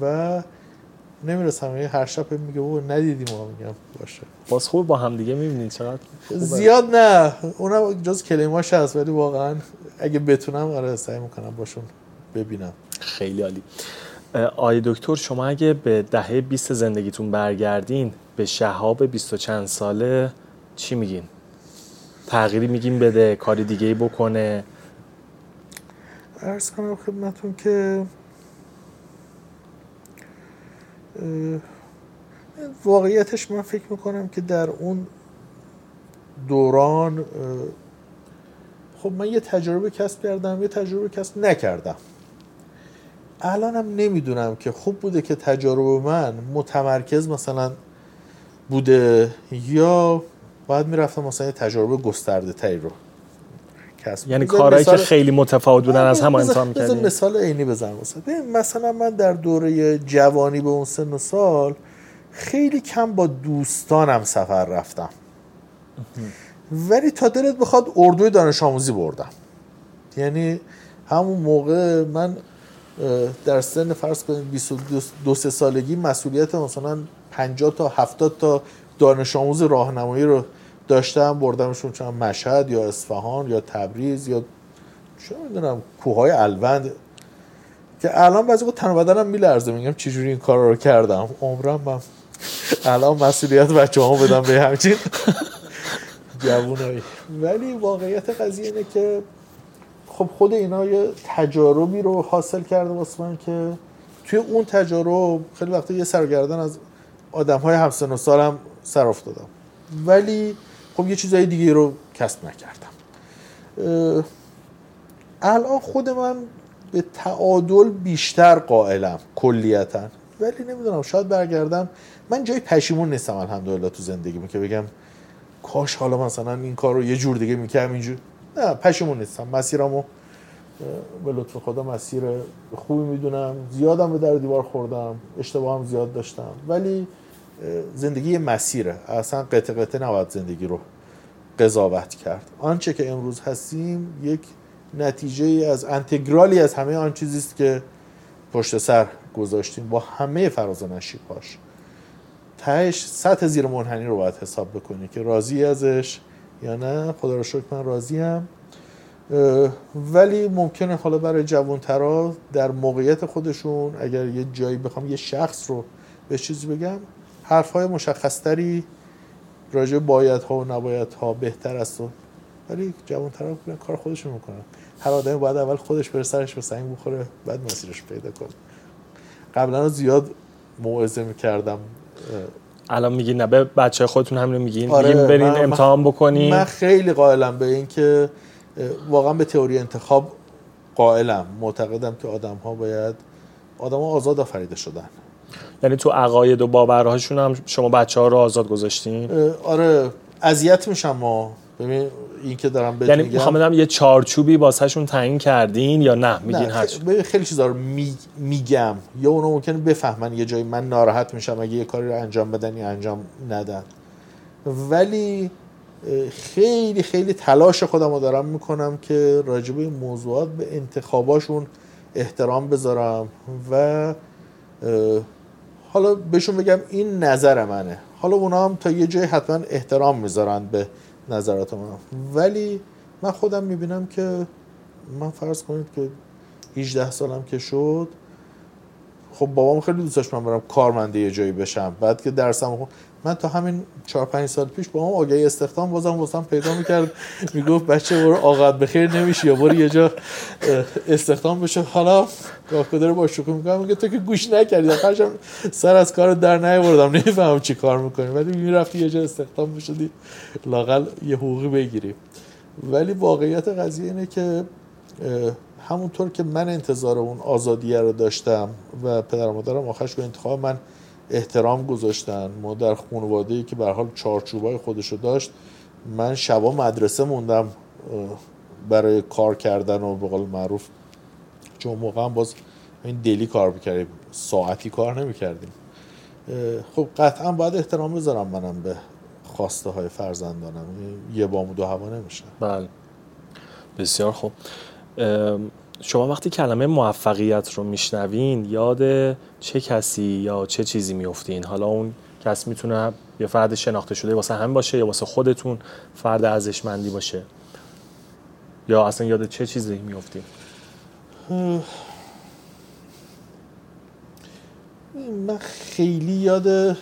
و نمی‌رسم یه هر شب میگه بابا ندیدیم ما میگم. باشه. باز خوب با هم دیگه می‌بینید چقدر. زیاد نه. اونم جز کلیماش هست ولی واقعا اگه بتونم آره سعی می‌کنم باشون ببینم. خیلی عالی. آقای دکتر شما اگه به دهه 20 زندگیتون برگردین به شهاب 20 و چند ساله چی میگین؟ تغییری میگین بده کاری دیگه ای بکنه ارز کنم خدمتون که واقعیتش من فکر می‌کنم که در اون دوران خب من یه تجربه کسب کردم یه تجربه کسب نکردم الانم نمی‌دونم که خوب بوده که تجربه من متمرکز مثلا بوده یا باید می‌رفتم مثلا یه تجربه گسترده تری رو کسب یعنی کارهایی که مثال- خیلی متفاوت بودن از هم امتحان کردین مثال عینی بزنم مثلا من در دوره جوانی به اون سن و سال خیلی کم با دوستانم سفر رفتم. ولی تا دلت بخواد اردوی دانش آموزی بردم. یعنی همون موقع من در سن فرض کنید 22 سه سالگی مسئولیت مثلا 50 تا 70 تا دانش آموز راهنمایی رو داشتم بردمشون چون مشهد یا اصفهان یا تبریز یا چه می‌دونم کوههای الوند. که الان بعضی وقت تن بدنم میلرزه میگم چجوری این کار رو کردم. عمرم من الان مسئولیت بچه هم بدم به همچین جوونایی. ولی واقعیت قضیه اینه که خب خود اینا یه تجاربی رو حاصل کرده واسه من که توی اون تجارب خیلی وقتا یه سرگردن از آدم های همسن و سالم سر افتادم. ولی خب یه چیزای دیگه رو کسب نکردم. الان خود من به تعادل بیشتر قائلم کلیتا. ولی نمی‌دونم شاید برگردم. من جای پشیمون نیستم الحمدلله تو زندگیمو که بگم کاش حالا مثلا این کار رو یه جور دیگه می‌کردم اینجور. نه پشیمون نیستم. مسیرمو به لطف خدا مسیر خوبی می‌دونم. زیادم به در دیوار خوردم. اشتباه هم زیاد داشتم. ولی زندگی مسیره. اصلا قطع قطع نباید زندگی رو قضاوت کرد. آنچه که امروز هستیم یک نتیجه از انتگرالی از همه آن چیزی است که پشت سر گذاشتیم. با همه فراز و نشیبهاش تهش سطح زیر منحنی رو باید حساب بکنی که راضی ازش یا نه. خدا رو شکر من راضیم ولی ممکنه حالا برای جوانترا در موقعیت خودشون اگر یه جایی بخوام یه شخص رو به چیزی بگم حرف های مشخصتری راجع باید ها و نباید ها بهتر است و ولی جوانترا کار خودشون می‌کنن. هر آدمی باید اول خودش بره سرش به سنگ بخوره بعد مسیرش پیدا کنه. قبلا زیاد موعظه می‌کردم الان میگی نه به بچه خودتون همین میگین آره برین امتحان بکنین. من خیلی قائلم به این که واقعا به تئوری انتخاب قائلم. معتقدم که آدم ها باید آدم ها آزاد آفریده شدن. یعنی تو عقاید و باورهاشون هم شما بچه ها رو آزاد گذاشتین؟ آره اذیت میشم ما. ببین این که دارم بهت یعنی میگم. یه چارچوبی واسهشون تعیین کردین یا نه؟ میگین نه خیلی, خیلی چیزا رو می... میگم. یا اونو ممکنه بفهمن یه جایی من ناراحت میشم اگه یه کاری رو انجام بدن یا انجام ندن. ولی خیلی خیلی تلاش خودم رو دارم می‌کنم که راجب این موضوعات به انتخاباشون احترام بذارم و حالا بهشون بگم این نظر منه. حالا اونا هم تا یه جای حتما احترام می‌ذارن به نظرات من ولی من خودم می‌بینم که من فرض کنید که 18 سالم که شد خب بابام خیلی دوست داشت من برم کارمنده یه جایی بشم. بعد که درسم خب من تا همین 4 5 سال پیش با هم آگهی استخدام بازم واسم پیدا می‌کرد. می‌گفت بچه برو آقاد بخیر نمیشی یا برو یه جا استخدام بشه. حالا گاهکدر با شوخی می‌کنم میگه تو که گوش نکردی. آخرشم سر از کار در نیاوردم نمی‌فهمم چی کار می‌کنی. ولی می‌رفتی یه جا استخدام بشدی لاقل یه حقوقی بگیری. ولی واقعیت قضیه اینه که همونطور که من انتظار اون آزادیه رو داشتم و پدر مادرم آخرش به انتخاب من احترام گذاشتن. ما در خانواده ای که به حال چارچوبای خودشو داشت من شبا مدرسه موندم برای کار کردن و به قول معروف چون موقع هم باز این دلی کار می‌کردیم ساعتی کار نمی‌کردیم. خب قطعا باید احترام بذارم منم به خواسته های فرزندانم یه بام و دو هوا نمیشه بله. بسیار خوب. شما وقتی کلمه موفقیت رو میشنوین یاد چه کسی یا چه چیزی میفتین حالا اون کس می‌تونه یه فرد شناخته شده واسه هم باشه یا واسه خودتون فرد ارزشمندی باشه. یا اصلا یاد چه چیزی میفتین من خیلی یاد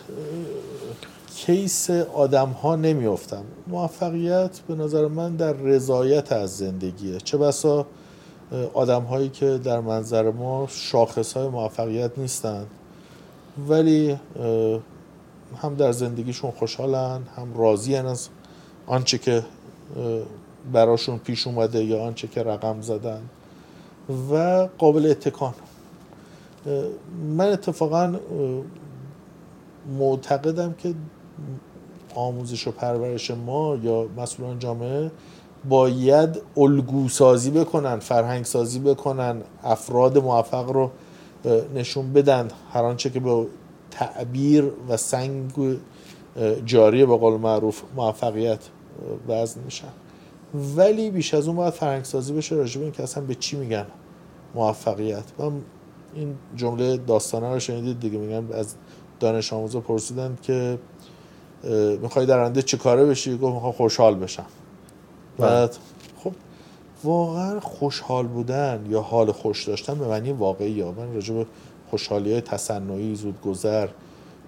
کیس آدم ها نمیافتم. موفقیت به نظر من در رضایت از زندگیه. چه بسا آدم هایی که در منظر ما شاخص های موفقیت نیستند ولی هم در زندگیشون خوشحالن هم راضی از آنچه که براشون پیش اومده یا آنچه که رقم زدن. و قابل اتکان. من اتفاقا معتقدم که آموزش و پرورش ما یا مسئولان جامعه باید الگو سازی بکنن فرهنگ سازی بکنن افراد موفق رو نشون بدن. هر آنچه که به تعبیر و سنگ جاری به قول معروف موفقیت وزن میشن ولی بیش از اون باید فرهنگ سازی بشه. راجع به که اصلا به چی میگن موفقیت؟ من این جمله داستانه رو شنیدید دیگه. میگن از دانش آموزا پرسیدن که می‌خوای در آینده چه کاره بشی؟ گفت می‌خوام خوشحال بشم. بعد خب واقعا خوشحال بودن یا حال خوش داشتن به معنی واقعی یا من راجع به خوشحالی های تصنعی زود گذر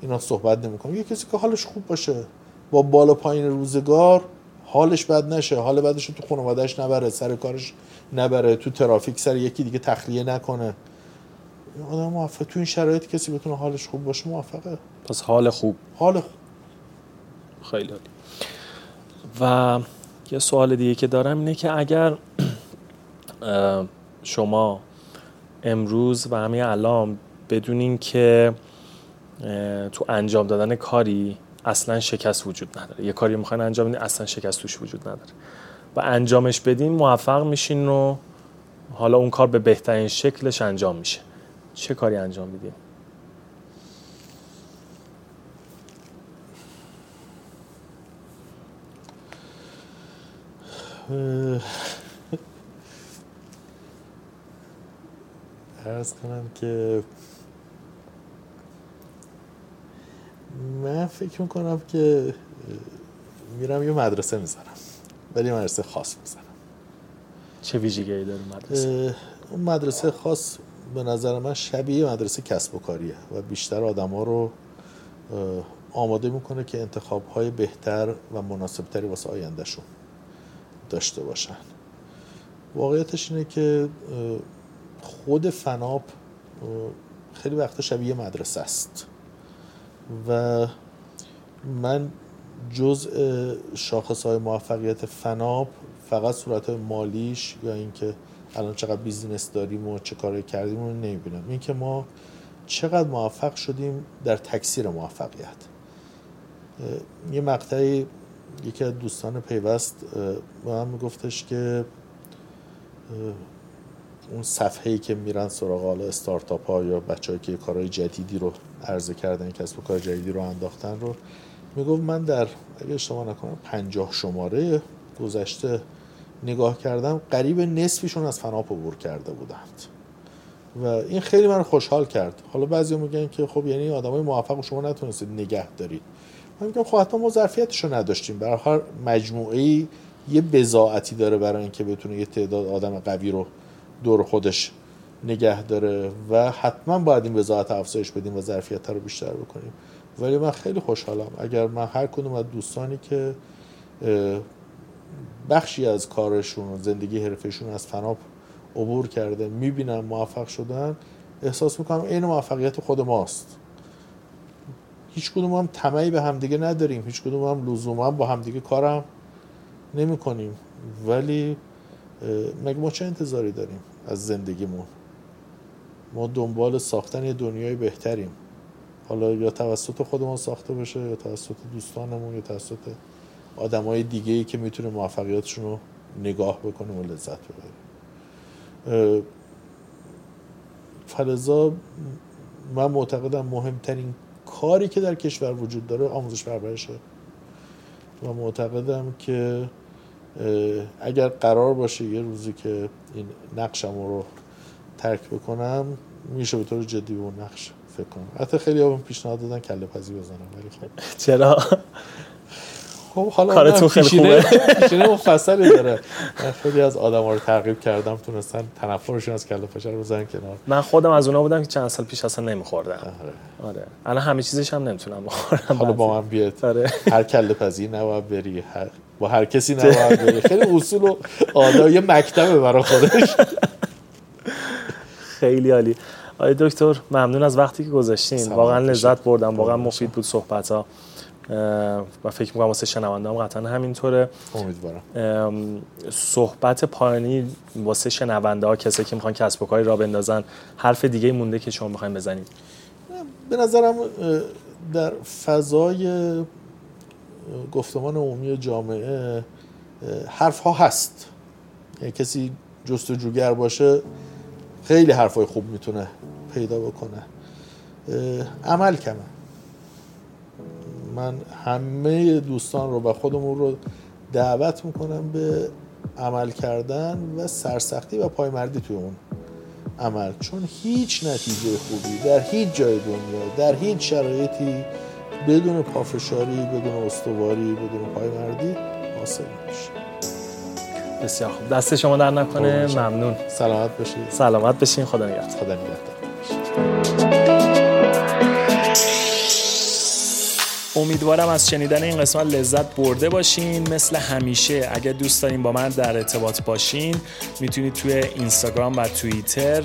اینا صحبت نمی یه کسی که حالش خوب باشه با بالا پایین روزگار حالش بد نشه. حال بعدش تو خانوادهش نبره سر کارش نبره تو ترافیک سر یکی دیگه تخلیه نکنه. آدم موفق. تو این شرایط کسی بتونه حالش خوب باشه موفقه. پس حال خوب. حال خوب. خیلی و یه سوال دیگه که دارم اینه که اگر [clears throat] شما امروز و همین الان بدونین که تو انجام دادن کاری اصلا شکست وجود نداره. یه کاری می‌خواین انجام بدین اصلا شکست توش وجود نداره. و انجامش بدین موفق میشین و حالا اون کار به بهترین شکلش انجام میشه. چه کاری انجام میدین؟ ارز کنم که من فکر می‌کنم که میرم یه مدرسه می‌زنم ولی یه مدرسه خاص می‌زنم چه ویژگی داره مدرسه؟ اون مدرسه خاص به نظر من شبیه مدرسه کسب و کاریه و بیشتر آدم ها رو آماده می‌کنه که انتخاب های بهتر و مناسبتری واسه آیندهشون داشته باشن. واقعیتش اینه که خود فناپ خیلی وقتا شبیه مدرسه است. و من جزء شاخص های موفقیت فناپ فقط صورت مالیش یا اینکه الان چقدر بیزینس داریم و چه کاری کردیم رو نمی‌بینم. اینکه ما چقدر موفق شدیم در تکثیر موفقیت. یه مقطعی یکی از دوستان پیوست به من میگفتش که اون صفحه ای که میرن سراغ حالا استارتاپ ها یا بچه‌ای که کارهای جدیدی رو عرضه کردن کسب و کار جدیدی رو انداختن رو می‌گفت من در اگه اشتباه نکنم پنجاه شماره گذشته نگاه کردم قریب نصفشون از فناپ عبور کرده بودند. و این خیلی من خوشحال کرد. حالا بعضی میگن که خب یعنی آدمای موفق شما نتونستید نگه دارید. من میگم خب حتما ما ظرفیتشو نداشتیم. برای هر مجموعه یه بزاعتی داره برای اینکه بتونه یه تعداد آدم قوی رو دور خودش نگه داره و حتما باید این وضاحت افزایش بدیم و ظرفیت رو بیشتر بکنیم. ولی من خیلی خوشحالم. اگر من هر کدوم از دوستانی که بخشی از کارشون و زندگی حرفشون از فناپ عبور کرده می‌بینم موفق شدن احساس می‌کنم این موفقیت خود ماست. هیچ کدوم هم طمعی به همدیگه نداریم. هیچ کدوم هم لزوما با همدیگه کارم نمی کنیم ولی مگه ما چه انتظاری داریم از زندگیمون؟ ما دنبال ساختن یه دنیای بهتریم. حالا یا توسط خودمون ساخته بشه یا توسط دوستانمون یا توسط آدمای دیگه ای که می‌تونه موفقیتشون رو نگاه بکنیم و لذت ببریم فلزا من معتقدم مهمترین کاری که در کشور وجود داره آموزش پرورشه. و معتقدم که اگر قرار باشه یه روزی که این نقشم رو ترک بکنم میشه به طور جدی به اون نقش فکر کنم. حتی خیلی ها پیشنهاد دادن کله پزی بزنم ولی خب. چرا؟ خب حالا کارتون خیلی خوبه. [laughs] پیشینه مفصلی داره. من خیلی از آدم رو تعقیب کردم تونستن تنفرشون از کله پاچه رو بزنن کنار. من خودم از اونا بودم که چند سال پیش اصلا نمیخوردم. آره. الان همه چیزش هم نمی‌تونم بخورم. حالا با من بیاد. آره. هر کله پزی نباید بری هر... با هر کسی [laughs] نباید بری. خیلی اصول و آدا یه مکتبه برای خودش. [laughs] خیلی عالی. آقای دکتر ممنون از وقتی که گذاشتین. واقعا لذت بردم. واقعا مفید بود صحبت ها و فکر می‌کنم واسه شنونده هم قطعا همینطوره. امیدوارم. صحبت پایانی واسه شنونده ها کسی که می‌خوان کسب و کاری را بندازن حرف دیگه مونده که شما می‌خواین بزنید. به نظرم در فضای گفتمان عمومی جامعه حرف ها هست. یعنی کسی جستجوگر باشه خیلی حرفای خوب می‌تونه پیدا بکنه. عمل کمه. من همه دوستان رو و خودمون رو دعوت می‌کنم به عمل کردن و سرسختی و پایمردی توی اون عمل. چون هیچ نتیجه خوبی در هیچ جای دنیا در هیچ شرایطی بدون پافشاری بدون استواری بدون پایمردی حاصل نمیشه. بسیار خوب. دست شما در نکنه. ممنون. سلامت باشید. سلامت بشین. خدا نگهدار. خدا نگهدار. امیدوارم از شنیدن این قسمت لذت برده باشین مثل همیشه. اگر دوست دارین با من در ارتباط باشین می‌تونید توی اینستاگرام و توییتر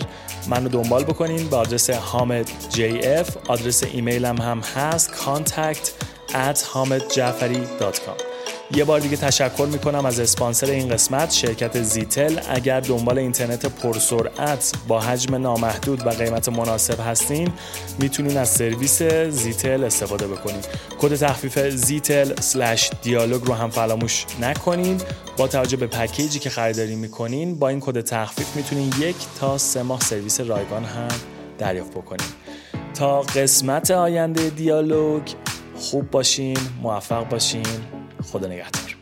منو دنبال بکنین. به آدرس حامد جی اف آدرس ایمیلم هم هست contact at hamedjafari.com یه بار دیگه تشکر می‌کنم از اسپانسر این قسمت شرکت زیتل. اگر دنبال اینترنت پرسرعت با حجم نامحدود و قیمت مناسب هستین می‌تونین از سرویس زیتل استفاده بکنین. کد تخفیف زیتل دیالوگ رو هم فراموش نکنین. با توجه به پکیجی که خریداری می‌کنین با این کد تخفیف می‌تونین یک تا سه ماه سرویس رایگان هم دریافت بکنین. تا قسمت آینده دیالوگ خوب باشین موفق باشین. خدا نگهدار.